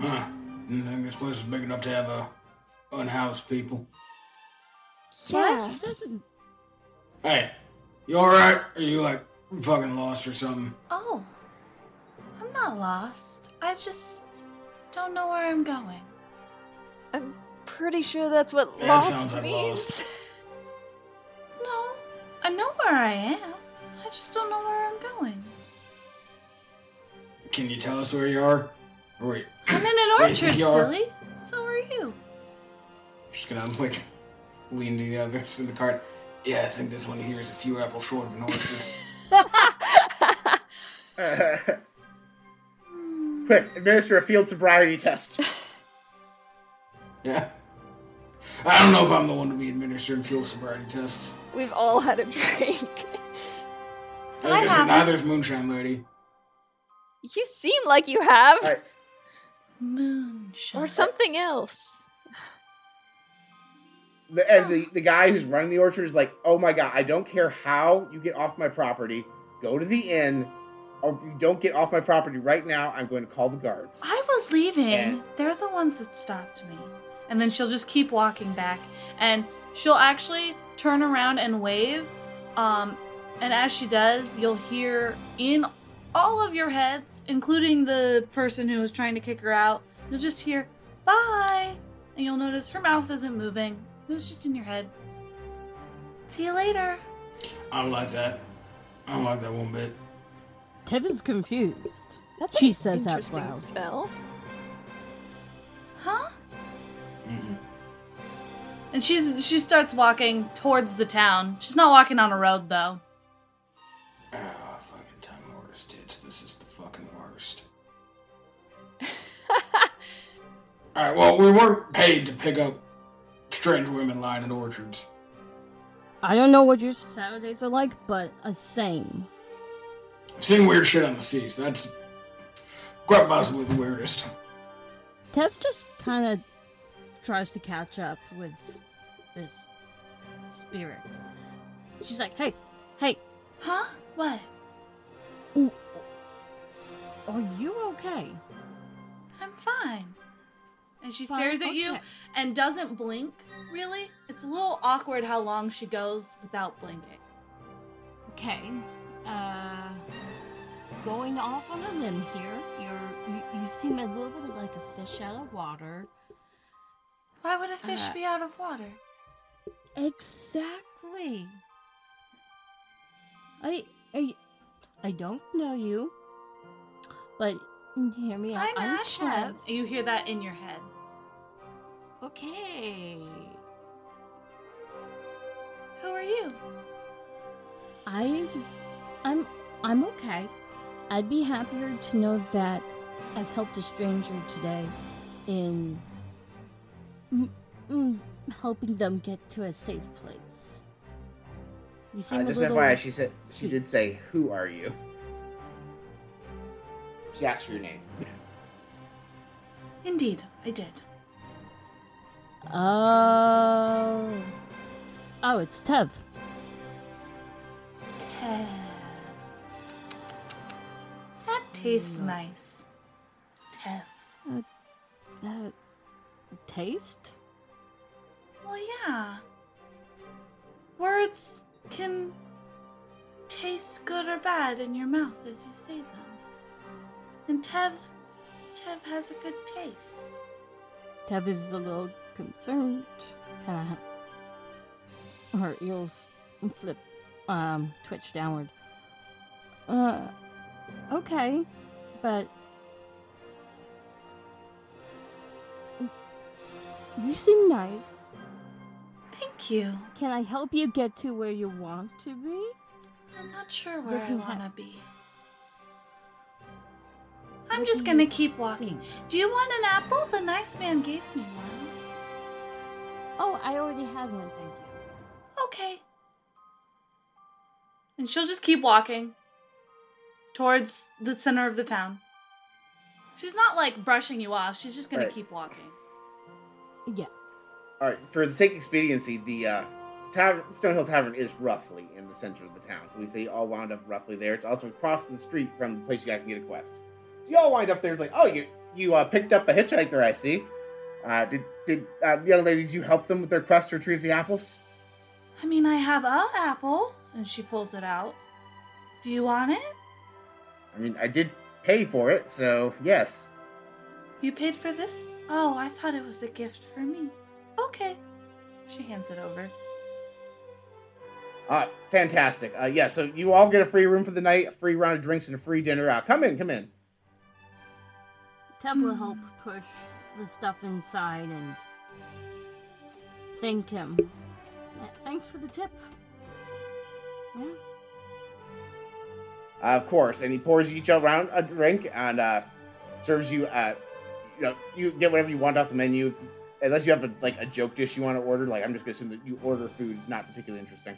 Huh. Didn't think this place was big enough to have uh, unhoused people. Yes. Hey, you alright? Are you like fucking lost or something? Oh, I'm not lost. I just don't know where I'm going. I'm pretty sure that's what That lost sounds like means. lost. No, I know where I am. I just don't know where I'm going. Can you tell us where you are? Or wait, I'm in an Where you orchard, you are? silly. So are you. just gonna like lean to the others in the cart. Yeah, I think this one here is a few apples short of an orchard. Quick, administer a field sobriety test. yeah. I don't know if I'm the one to be administering field sobriety tests. We've all had a drink. I I guess haven't. neither's Moonshine Lady. You seem like you have. All right. Moonshine. Or something else. The, and the, the guy who's running the orchard is like, oh my god, I don't care how you get off my property. Go to the inn. Or if you don't get off my property right now, I'm going to call the guards. I was leaving. And- They're the ones that stopped me. And then she'll just keep walking back. And she'll actually turn around and wave. Um, and as she does, you'll hear in all of your heads, including the person who was trying to kick her out, you'll just hear, bye. And you'll notice her mouth isn't moving. It was just in your head. See you later. I don't like that. I don't like that one bit. Tev is confused. That's She an says out interesting loud. spell. Huh? Mm-mm. And she's she starts walking towards the town. She's not walking on a road though. Alright, well, we weren't paid to pick up strange women lying in orchards. I don't know what your Saturdays are like, but a same. I've seen weird shit on the seas. That's quite possibly the weirdest. Tev just kind of tries to catch up with this spirit. She's like, "Hey, hey, Huh? What? are you okay?" I'm fine. And she Fine, stares at you and doesn't blink, really. It's a little awkward how long she goes without blinking. Okay. Uh, going off on a limb here. You're you, you seem a little bit like a fish out of water. Why would a fish Uh, be out of water? Exactly. I I I don't know you, but hear me out. I'm I'm Aislin. You hear that in your head. Okay. Who are you? I I'm I'm okay. I'd be happier to know that I've helped a stranger today in mm, mm, helping them get to a safe place. You seem Uh, a just little FYI, she said she did say, "Who are you?" She asked for your name. Indeed, I did. Oh. Oh, it's Tev. Tev. That tastes nice. Tev. Uh, taste? Well, yeah. Words can taste good or bad in your mouth as you say them. And Tev, Tev has a good taste. Tev is a little concerned. Kind of. Her ears flip, um, twitch downward. Uh, okay, but. You seem nice. Thank you. Can I help you get to where you want to be? I'm not sure where I Doesn't want to ha- be. I'm What just gonna keep walking. Do you want an apple? The nice man gave me one. Oh, I already had one, thank you. Okay. And she'll just keep walking towards the center of the town. She's not like brushing you off, she's just gonna Right. keep walking. Yeah. All right, for the sake of expediency, the uh, tavern, Stonehill Tavern is roughly in the center of the town. We say you all wound up roughly there. It's also across the street from the place you guys can get a quest. So you all wind up there. It's like, oh, you you uh, picked up a hitchhiker, I see. Uh, did did uh, young lady? Did you help them with their quest to retrieve the apples? I mean, I have a apple, and she pulls it out. Do you want it? I mean, I did pay for it, so yes. You paid for this? Oh, I thought it was a gift for me. Okay. She hands it over. Uh, fantastic. Uh, yeah, so you all get a free room for the night, a free round of drinks, and a free dinner. Uh, come in, come in. Tev will help push the stuff inside and thank him. Uh, Thanks for the tip. Yeah. Uh, of course, and he pours each around a drink and uh, serves you. Uh, you know, you get whatever you want off the menu, unless you have a, like a joke dish you want to order. Like I'm just gonna assume that you order food not particularly interesting.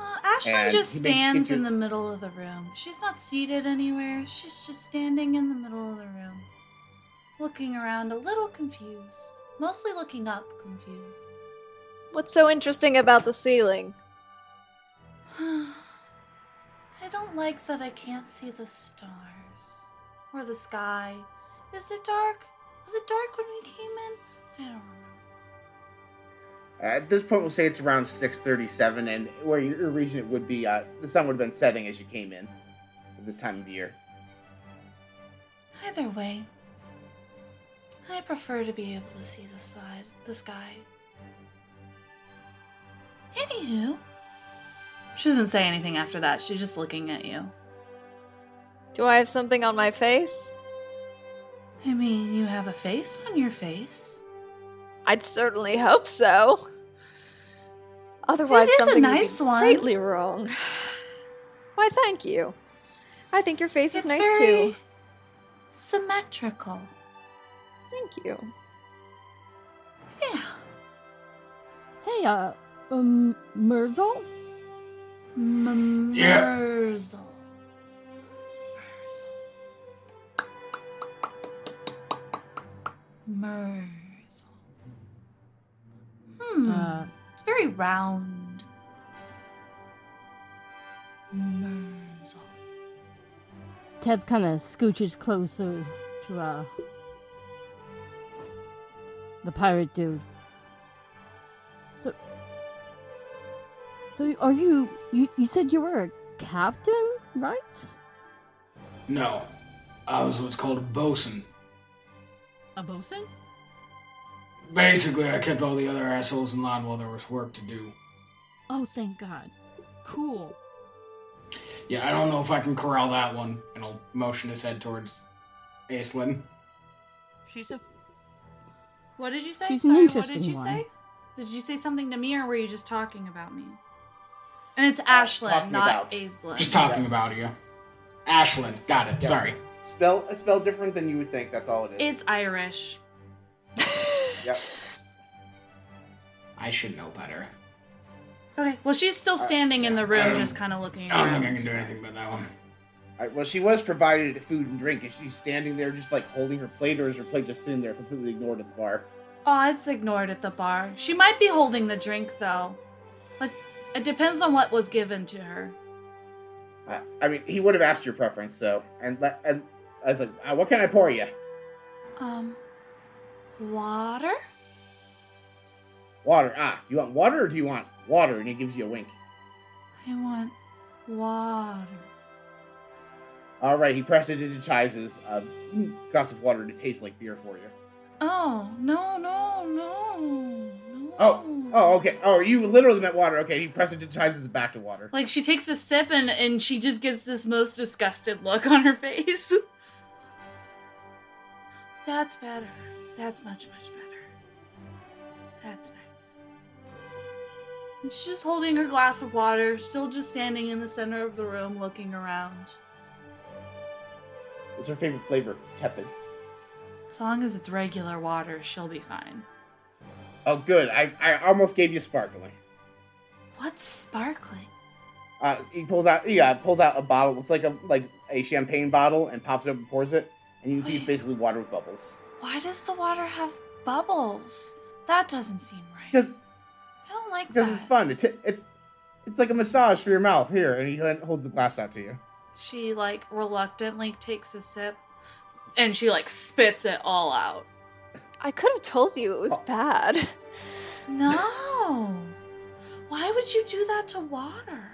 Uh, Aislin And just stands gets you- in the middle of the room. She's not seated anywhere. She's just standing in the middle of the room, looking around, a little confused. Mostly looking up, confused. What's so interesting about the ceiling? I don't like that I can't see the stars or the sky. Is it dark? Was it dark when we came in? I don't remember. At this point, we'll say it's around 6:37, and where your, your region it would be, uh, the sun would have been setting as you came in at this time of the year. Either way, I prefer to be able to see the side, the sky. Anywho, she doesn't say anything after that. She's just looking at you. Do I have something on my face? I mean, you have a face on your face. I'd certainly hope so. Otherwise, It is a something nice would be one. greatly wrong. Why, thank you. I think your face is nice too. Symmetrical. Thank you. Yeah. Hey, uh, um, Murzol? M- Yeah. Murzol. Murzol. Hmm. Uh, it's very round. Murzol. Tev kind of scooches closer to, uh, the pirate dude. So, so are you, you, you said you were a captain, right? No, I was what's called a bosun. A bosun? Basically, I kept all the other assholes in line while there was work to do. Oh, thank God. Cool. Yeah, I don't know if I can corral that one. And I'll motion his head towards Aislin. She's a What did you say? She's an Sorry, interesting what did you one. say? Did you say something to me or were you just talking about me? And it's Uh, Aislin, not about- Aislin. Just talking about you. Aislin, got it. Yeah. Sorry. Spell a spell different than you would think. That's all it is. It's Irish. Yep. I should know better. Okay, well, she's still standing in the room, don't- just kind of looking I don't around. think I can do anything about that one. Right, well, she was provided food and drink. Is she standing there just like holding her plate, or is her plate just sitting there completely ignored at the bar? Oh, it's ignored at the bar. She might be holding the drink, though. But it depends on what was given to her. Uh, I mean, he would have asked your preference, so and and I was like, uh, "What can I pour you? Um, water? Water. Ah, do you want water or do you want water?" And he gives you a wink. I want water. All right, he prestidigitizes a glass of water to taste like beer for you. Oh, no, no, no. no. Oh, oh, okay. Oh, you literally meant water. Okay, he prestidigitizes it back to water. Like she takes a sip and, and she just gets this most disgusted look on her face. That's better. That's much, much better. That's nice. And she's just holding her glass of water, still just standing in the center of the room looking around. What's her favorite flavor? Tepid. As long as it's regular water, she'll be fine. Oh, good. I, I almost gave you sparkling. What's sparkling? Uh, he pulls out, yeah, pulls out a bottle. It's like a like a champagne bottle, and pops it up and pours it. And you can see it's basically water with bubbles. Why does the water have bubbles? That doesn't seem right. Because I don't like because that. it's fun. It's it's it's like a massage for your mouth. Here, and he holds the glass out to you. She like reluctantly takes a sip and she like spits it all out. I could have told you it was Oh. bad. No. Why would you do that to water?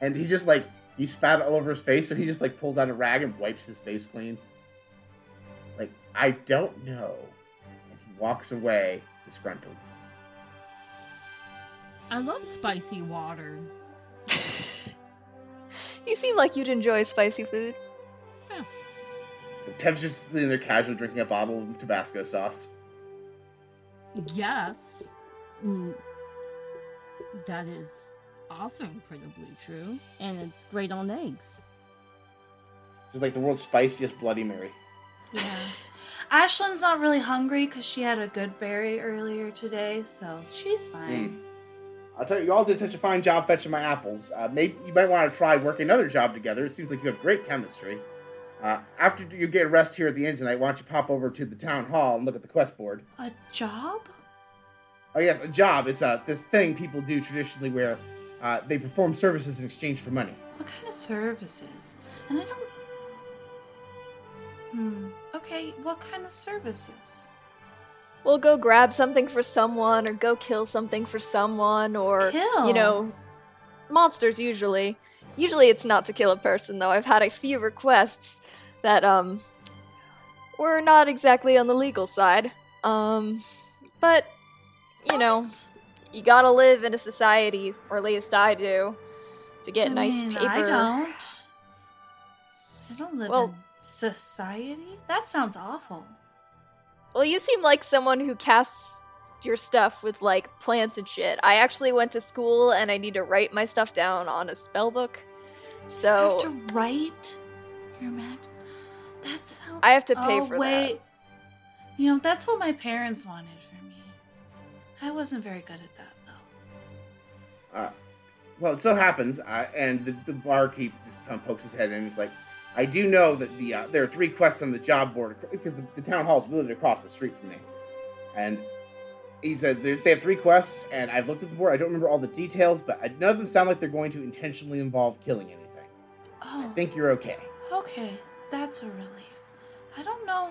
And he just like he spat all over his face, so he just like pulls out a rag and wipes his face clean. Like I don't know. And he walks away disgruntled. I love spicy water. you seem like you'd enjoy spicy food. Yeah. Tev's just sitting there casually drinking a bottle of Tabasco sauce. Yes. Mm, that is also incredibly true. And it's great on eggs. Just like the world's spiciest Bloody Mary. Yeah. Aislin's not really hungry because she had a good berry earlier today, so she's fine. I'll tell you, you all did such a fine job fetching my apples. Uh, maybe you might want to try working another job together. It seems like you have great chemistry. Uh, after you get a rest here at the inn tonight, why don't you pop over to the town hall and look at the quest board? A job? Oh yes, a job. It's uh, this thing people do traditionally where uh, they perform services in exchange for money. What kind of services? And I don't. Hmm. Okay, what kind of services? We'll go grab something for someone, or go kill something for someone, or Kill? you know, monsters usually. Usually it's not to kill a person, though. I've had a few requests that um were not exactly on the legal side. Um, but you know, you gotta live in a society, or at least I do, to get I nice mean, paper. I don't. I don't live Well- in society. That sounds awful. Well, you seem like someone who casts your stuff with like plants and shit. I actually went to school and I need to write my stuff down on a spell book. I So have to write your mag. That's how I have to pay oh, for wait. You know, that's what my parents wanted for me. I wasn't very good at that though. Uh, well, it so happens, uh, and the, the barkeep just kind of pokes his head in and he's like, I do know that the uh, there are three quests on the job board because the, the town hall is literally across the street from me. And he says they have three quests, and I've looked at the board. I don't remember all the details, but I, none of them sound like they're going to intentionally involve killing anything. Oh, I Oh, think you're okay. okay. That's a relief. I don't know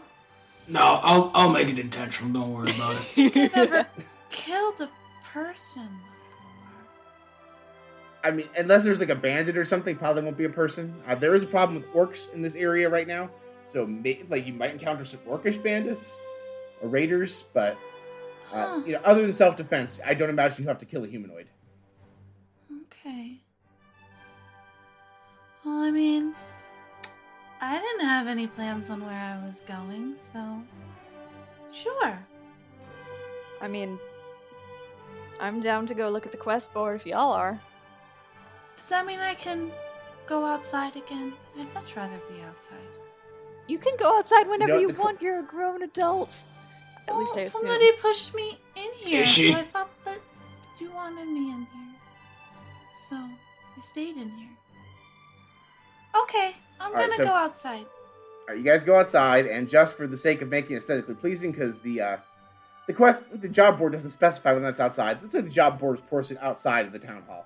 No, I'll I'll make it intentional. Don't worry about it. if I've ever killed a person before. I mean, unless there's like a bandit or something, probably won't be a person. Uh, there is a problem with orcs in this area right now, so may, like you might encounter some orcish bandits or raiders, but uh, Huh. you know, other than self-defense, I don't imagine you have to kill a humanoid. Okay. Well, I mean, I didn't have any plans on where I was going, so sure. I mean, I'm down to go look at the quest board if y'all are. Does that mean I can go outside again? I'd much rather be outside. You can go outside whenever know, you the qu- want. You're a grown adult. At least I Oh, assume. somebody pushed me in here, Is she? so I thought that you wanted me in here. So I stayed in here. Okay, I'm All right, gonna so- go outside. All right, you guys go outside, and just for the sake of making it aesthetically pleasing, because the uh, the quest, the job board doesn't specify when that's outside. Let's say the job board is posted outside of the town hall,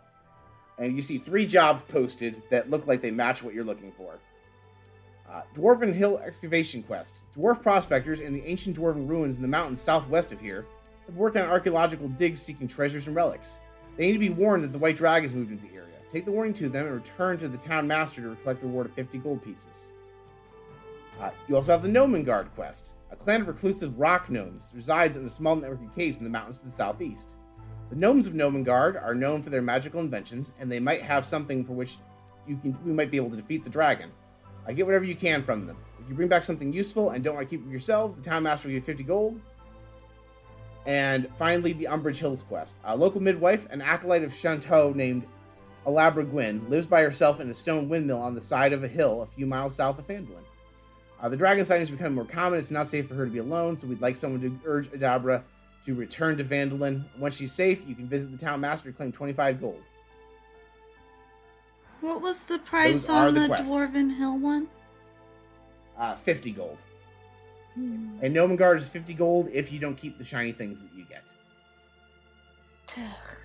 and you see three jobs posted that look like they match what you're looking for. Uh, Dwarven Hill excavation quest. Dwarf prospectors in the ancient dwarven ruins in the mountains southwest of here have worked on archaeological digs seeking treasures and relics. They need to be warned that the White Drag has moved into the area. Take the warning to them and return to the town master to collect a reward of 50 gold pieces. Uh, you also have the Gnomengarde quest. A clan of reclusive rock gnomes resides in a small network of caves in the mountains to the southeast. The gnomes of Gnomengarde are known for their magical inventions, and they might have something for which you can we might be able to defeat the dragon. I get whatever you can from them. If you bring back something useful and don't want to keep it yourselves, the town master will give you 50 gold. And finally, the Umbrage Hills quest. A local midwife, an acolyte of Chauntea named Adabra Gwynn, lives by herself in a stone windmill on the side of a hill a few miles south of Phandalin. Uh, the dragon sighting is becoming more common. It's not safe for her to be alone, so we'd like someone to urge Adabra to return to Phandalin. Once she's safe, you can visit the town master to claim 25 gold. What was the price Those are on the the, quests. Dwarven Hill one? Uh, 50 gold. Hmm. And Gnomengarde is 50 gold if you don't keep the shiny things that you get. Ugh.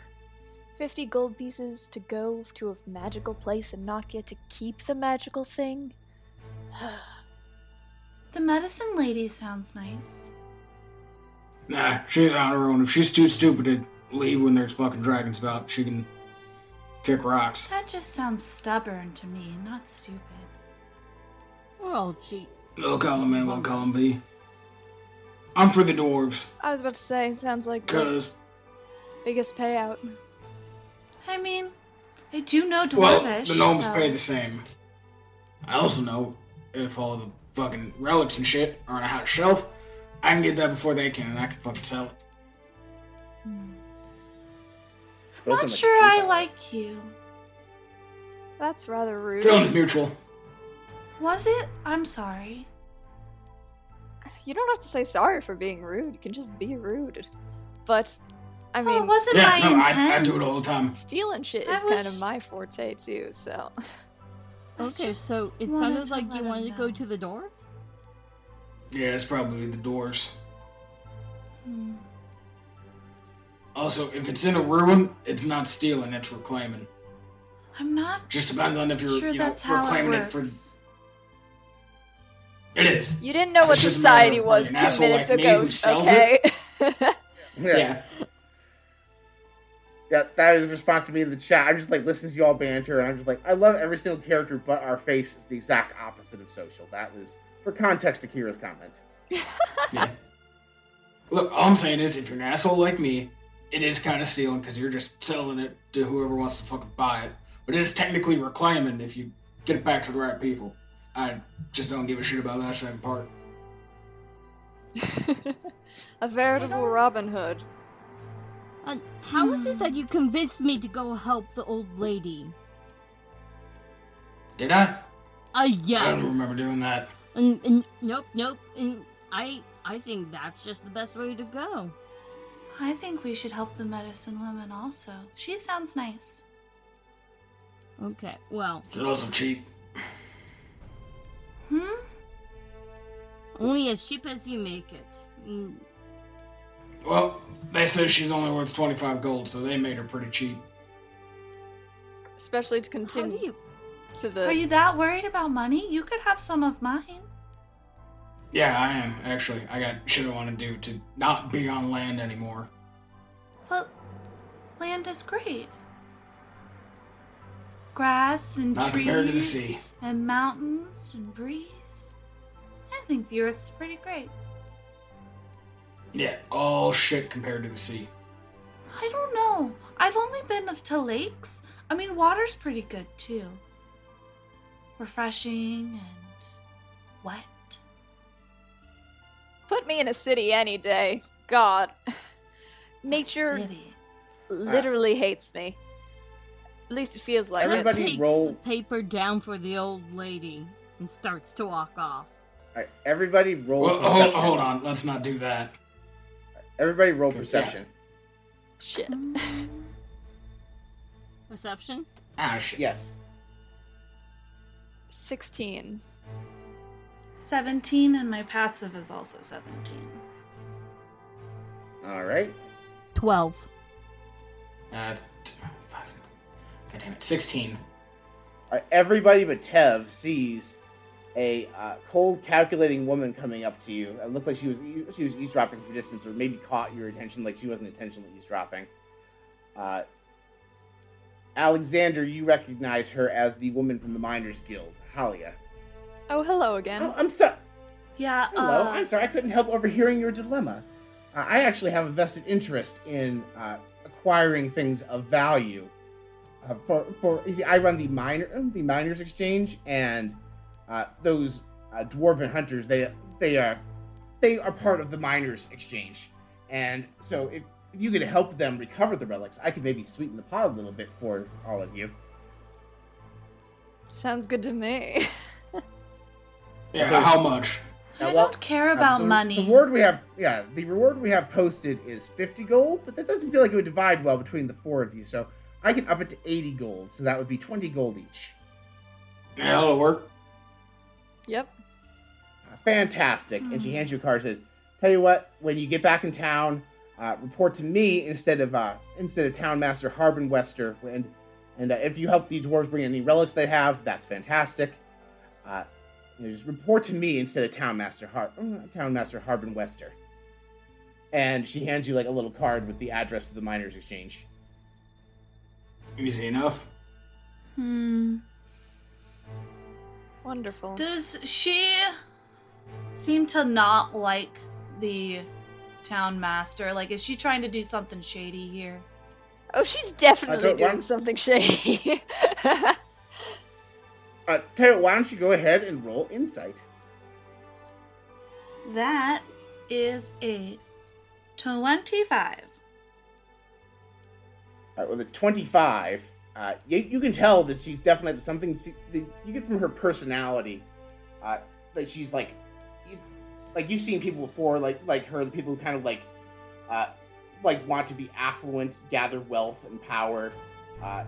50 gold pieces to go to a magical place and not get to keep the magical thing? The medicine lady sounds nice. Nah, she's on her own. If she's too stupid to leave when there's fucking dragons about, she can kick rocks. That just sounds stubborn to me, not stupid. We're all cheap. Little column A, little column B. I'm for the dwarves, I was about to say, sounds like because, biggest payout. I mean, I do know well, the gnomes so- pay the same. I also know if all the fucking relics and shit are on a hot shelf, I can get that before they can, and I can fucking sell it. Spoken Not like sure I like you. That's rather rude. Feelings mutual. Was it? I'm sorry. You don't have to say sorry for being rude. You can just be rude. But, I well, mean, it wasn't Yeah, my no, intent. I, I do it all the time. stealing shit I is kind of my forte too. So, Okay, so it wanted sounded like you him wanted to go to the dwarves? Yeah, it's probably the doors. Hmm. Also, if it's in a ruin, it's not stealing, it's reclaiming. I'm not Just depends on if you're, sure you know, that's how it reclaiming it, for. It is. you didn't know what It's just society was two minutes like me ago. who sells Okay. Yeah. Yeah. That, that is response to me in the chat. I'm just like listening to you all banter, and I'm just like, I love every single character, but our face is the exact opposite of social. That was for context to Kyra's comment. Yeah. Look, all I'm saying is, if you're an asshole like me, it is kind of stealing because you're just selling it to whoever wants to fucking buy it. But it is technically reclaiming if you get it back to the right people. I just don't give a shit about that second part. a veritable Robin Hood. Uh, how is it that you convinced me to go help the old lady? Did I? Uh, yes. I don't remember doing that. And, and nope, nope. And I, I think that's just the best way to go. I think we should help the medicine woman also. She sounds nice. Okay, well, It's also cheap. Hmm? only as cheap as you make it. Mm, Well, they say she's only worth 25 gold, so they made her pretty cheap. Especially to How do continue you? To Are you that worried about money? You could have some of mine. Yeah, I am, actually. I got shit I want to do to not be on land anymore. Well, land is great. Grass and Not trees compared to the sea. and mountains and breeze. I think the earth's pretty great. Yeah, all shit compared to the sea. I don't know. I've only been to lakes. I mean, water's pretty good too. Refreshing and wet. Put me in a city any day. God. Nature city. literally hates me. At least it feels like Everybody- it. takes roll- the paper down for the old lady and starts to walk off. All right, everybody roll Well, hold, perception. hold on, let's not do that. Everybody roll Okay, perception. Shit. Perception? Ah, shit. Yes. 16. 17 and my passive is also 17. All right. Twelve. Uh, t- fucking. God damn it. 16. All right, everybody but Tev sees a uh, cold, calculating woman coming up to you. It looks like she was e- she was eavesdropping from a distance, or maybe caught your attention, like she wasn't intentionally eavesdropping. Uh, Alexander, you recognize her as the woman from the Miners Guild, Halia. Oh, hello again. Oh, I'm sorry. Yeah, Hello, uh, I'm sorry. I couldn't help overhearing your dilemma. Uh, I actually have a vested interest in uh, acquiring things of value. Uh, for for you see, I run the miner the miners exchange, and uh, those uh, dwarven hunters they they are they are part of the miners exchange, and so if, if you could help them recover the relics, I could maybe sweeten the pot a little bit for all of you. Sounds good to me. Yeah, how much? I don't care Uh, about the, money. The reward we have, yeah, the reward we have posted is 50 gold, but that doesn't feel like it would divide well between the four of you. So I can up it to 80 gold, so that would be 20 gold each. Yeah, that'll work. yep. Uh, fantastic. And she hands you a card. Says, "Tell you what, when you get back in town, uh, report to me instead of uh, instead of Town Master Harbin Wester. And and uh, if you help the dwarves bring any relics they have, that's fantastic. Uh, you know, just report to me instead of Town Master Har- mm, Town Master Harbin Wester." And she hands you like a little card with the address of the miners' exchange. Easy enough. Hmm. Wonderful. Does she seem to not like the town master? Like, is she trying to do something shady here? Oh, she's definitely don't- why doing don't- something shady. Uh, tell why don't you go ahead and roll insight? That is a 25. All right, with a 25, uh, you, you can tell that she's definitely something she, that you get from her personality. Uh, that she's like, you, like you've seen people before, like like her, the people who kind of like, uh, like want to be affluent, gather wealth and power. Uh,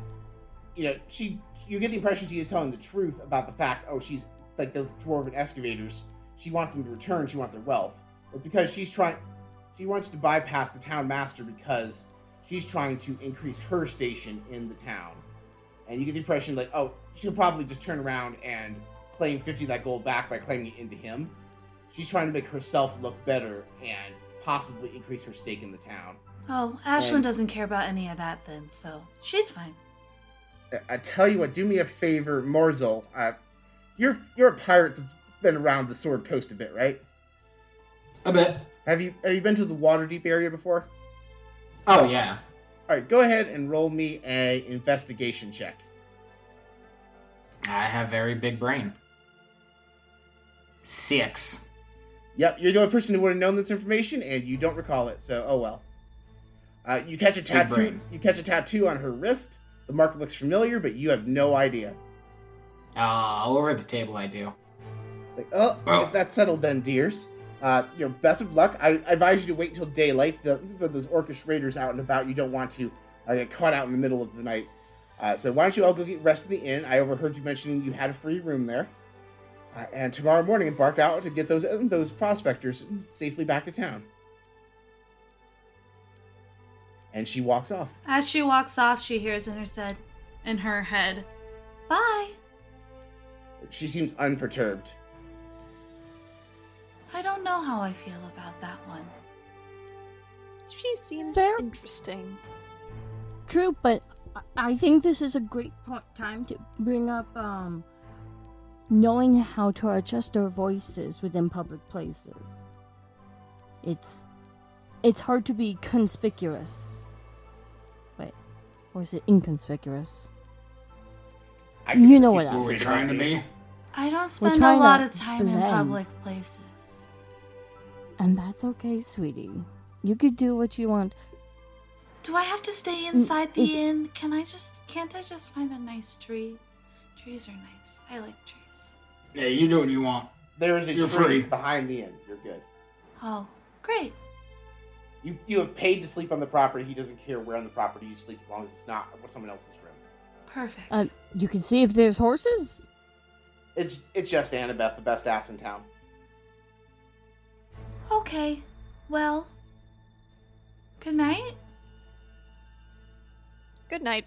you know, she you get the impression she is telling the truth about the fact, oh, she's like those dwarven excavators. She wants them to return. She wants their wealth, because she's trying, she wants to bypass the town master because she's trying to increase her station in the town. And you get the impression like, oh, she'll probably just turn around and claim 50 of that gold back by claiming it into him. She's trying to make herself look better and possibly increase her stake in the town. Oh, Aislin And- doesn't care about any of that then, so she's fine. I- I tell you what, do me a favor, Murzol. Uh, you're you're a pirate that's been around the Sword Coast a bit, right? A bit. Have you have you been to the Waterdeep area before? Oh yeah. All right, go ahead and roll me a investigation check. I have very big brain. Six. Yep, you're the only person who would have known this information, and you don't recall it. So, oh well. Uh, you catch a tattoo. You catch a tattoo on her wrist. The mark looks familiar, but you have no idea. Ah, over the table I do. Like, oh, Oh. if that's settled then, dears. Uh, you know, best of luck. I, I advise you to wait until daylight. The, the- those orcish raiders out and about, you don't want to uh, get caught out in the middle of the night. Uh, so why don't you all go get rest in the inn? I overheard you mentioning you had a free room there. Uh, and tomorrow morning, embark out to get those those prospectors safely back to town. And she walks off. As she walks off, she hears in her said in her head, Bye. She seems unperturbed. I don't know how I feel about that one. she seems Fair. interesting. True, but I- I think this is a great point time to bring up um knowing how to adjust our voices within public places. It's it's hard to be conspicuous. Wait, or is it inconspicuous? I You know what people I What were you say trying to about be? I don't We're spend a lot of time in public places. And that's okay, sweetie. You could do what you want. Do I have to stay mm, inside the inn? Can I just can't I just find a nice tree? Trees are nice. I like trees. Yeah, you do what you want. There is a You're tree free. behind the inn. You're good. Oh, great. You you have paid to sleep on the property. He doesn't care where on the property you sleep as long as it's not someone else's room. Perfect. Uh, you can see if there's horses. It's it's just Annabeth, the best ass in town. okay. Well, good night. Good night.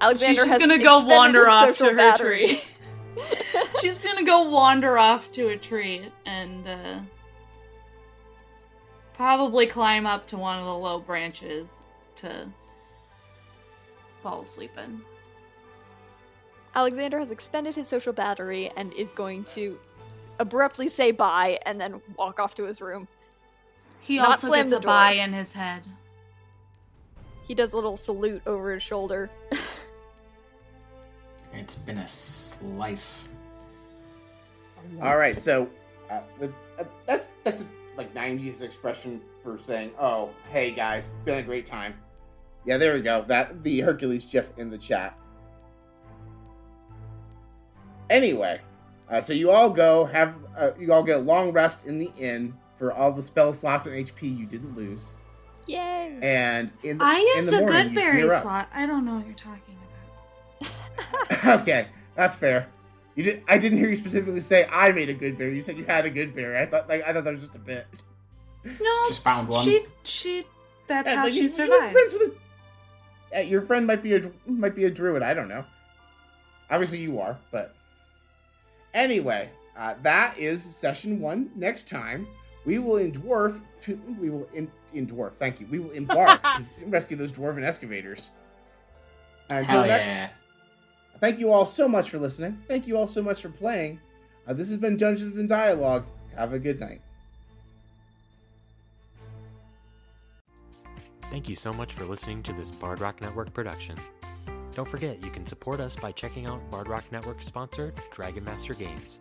Alexander She's has gonna go wander off to her battery. tree. She's gonna go wander off to a tree and uh, probably climb up to one of the low branches to fall asleep in. Alexander has expended his social battery and is going to abruptly say bye and then walk off to his room. He Not also slam gets the a door. bye in his head. He does a little salute over his shoulder. It's been a slice. All right, so uh, with, uh, that's that's a, like '90s expression for saying, "Oh, hey guys, been a great time." Yeah, there we go. That the Hercules GIF in the chat. Anyway, uh, so you all go have uh, you all get a long rest in the inn for all the spell slots and HP you didn't lose, Yay! and in the, I in used the a morning, good berry slot. I don't know what you're talking about. okay, that's fair. You did. I didn't hear you specifically say I made a good bear. You said you had a good bear. I thought like I thought that was just a bit. No, Just found one. she she. That's Yeah, how like, she you- survives. friends with a- uh, your friend might be a might be a druid. I don't know. Obviously, you are, but anyway, uh, that is session one. Next time, we will in dwarf. We will in in dwarf. Thank you. We will embark to rescue those dwarven excavators. Until Hell next, yeah. Thank you all so much for listening. Thank you all so much for playing. Uh, this has been Dungeons and Dialogue. Have a good night. Thank you so much for listening to this Bard Rock Network production. Don't forget, you can support us by checking out Bard Rock Network sponsored Dragon Master Games.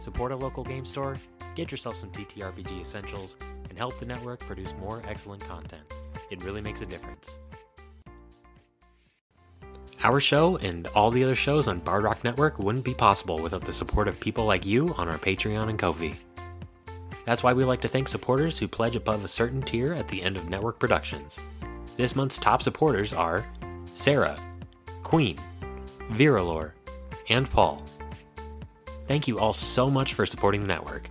Support a local game store, get yourself some TTRPG essentials, and help the network produce more excellent content. It really makes a difference. Our show and all the other shows on Bard Rock Network wouldn't be possible without the support of people like you on our Patreon and Ko-fi. That's why we like to thank supporters who pledge above a certain tier at the end of network productions. This month's top supporters are Sarah, Queen, Viralore, and Paul. Thank you all so much for supporting the network.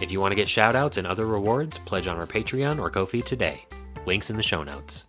If you want to get shoutouts and other rewards, pledge on our Patreon or Ko-fi today. Links in the show notes.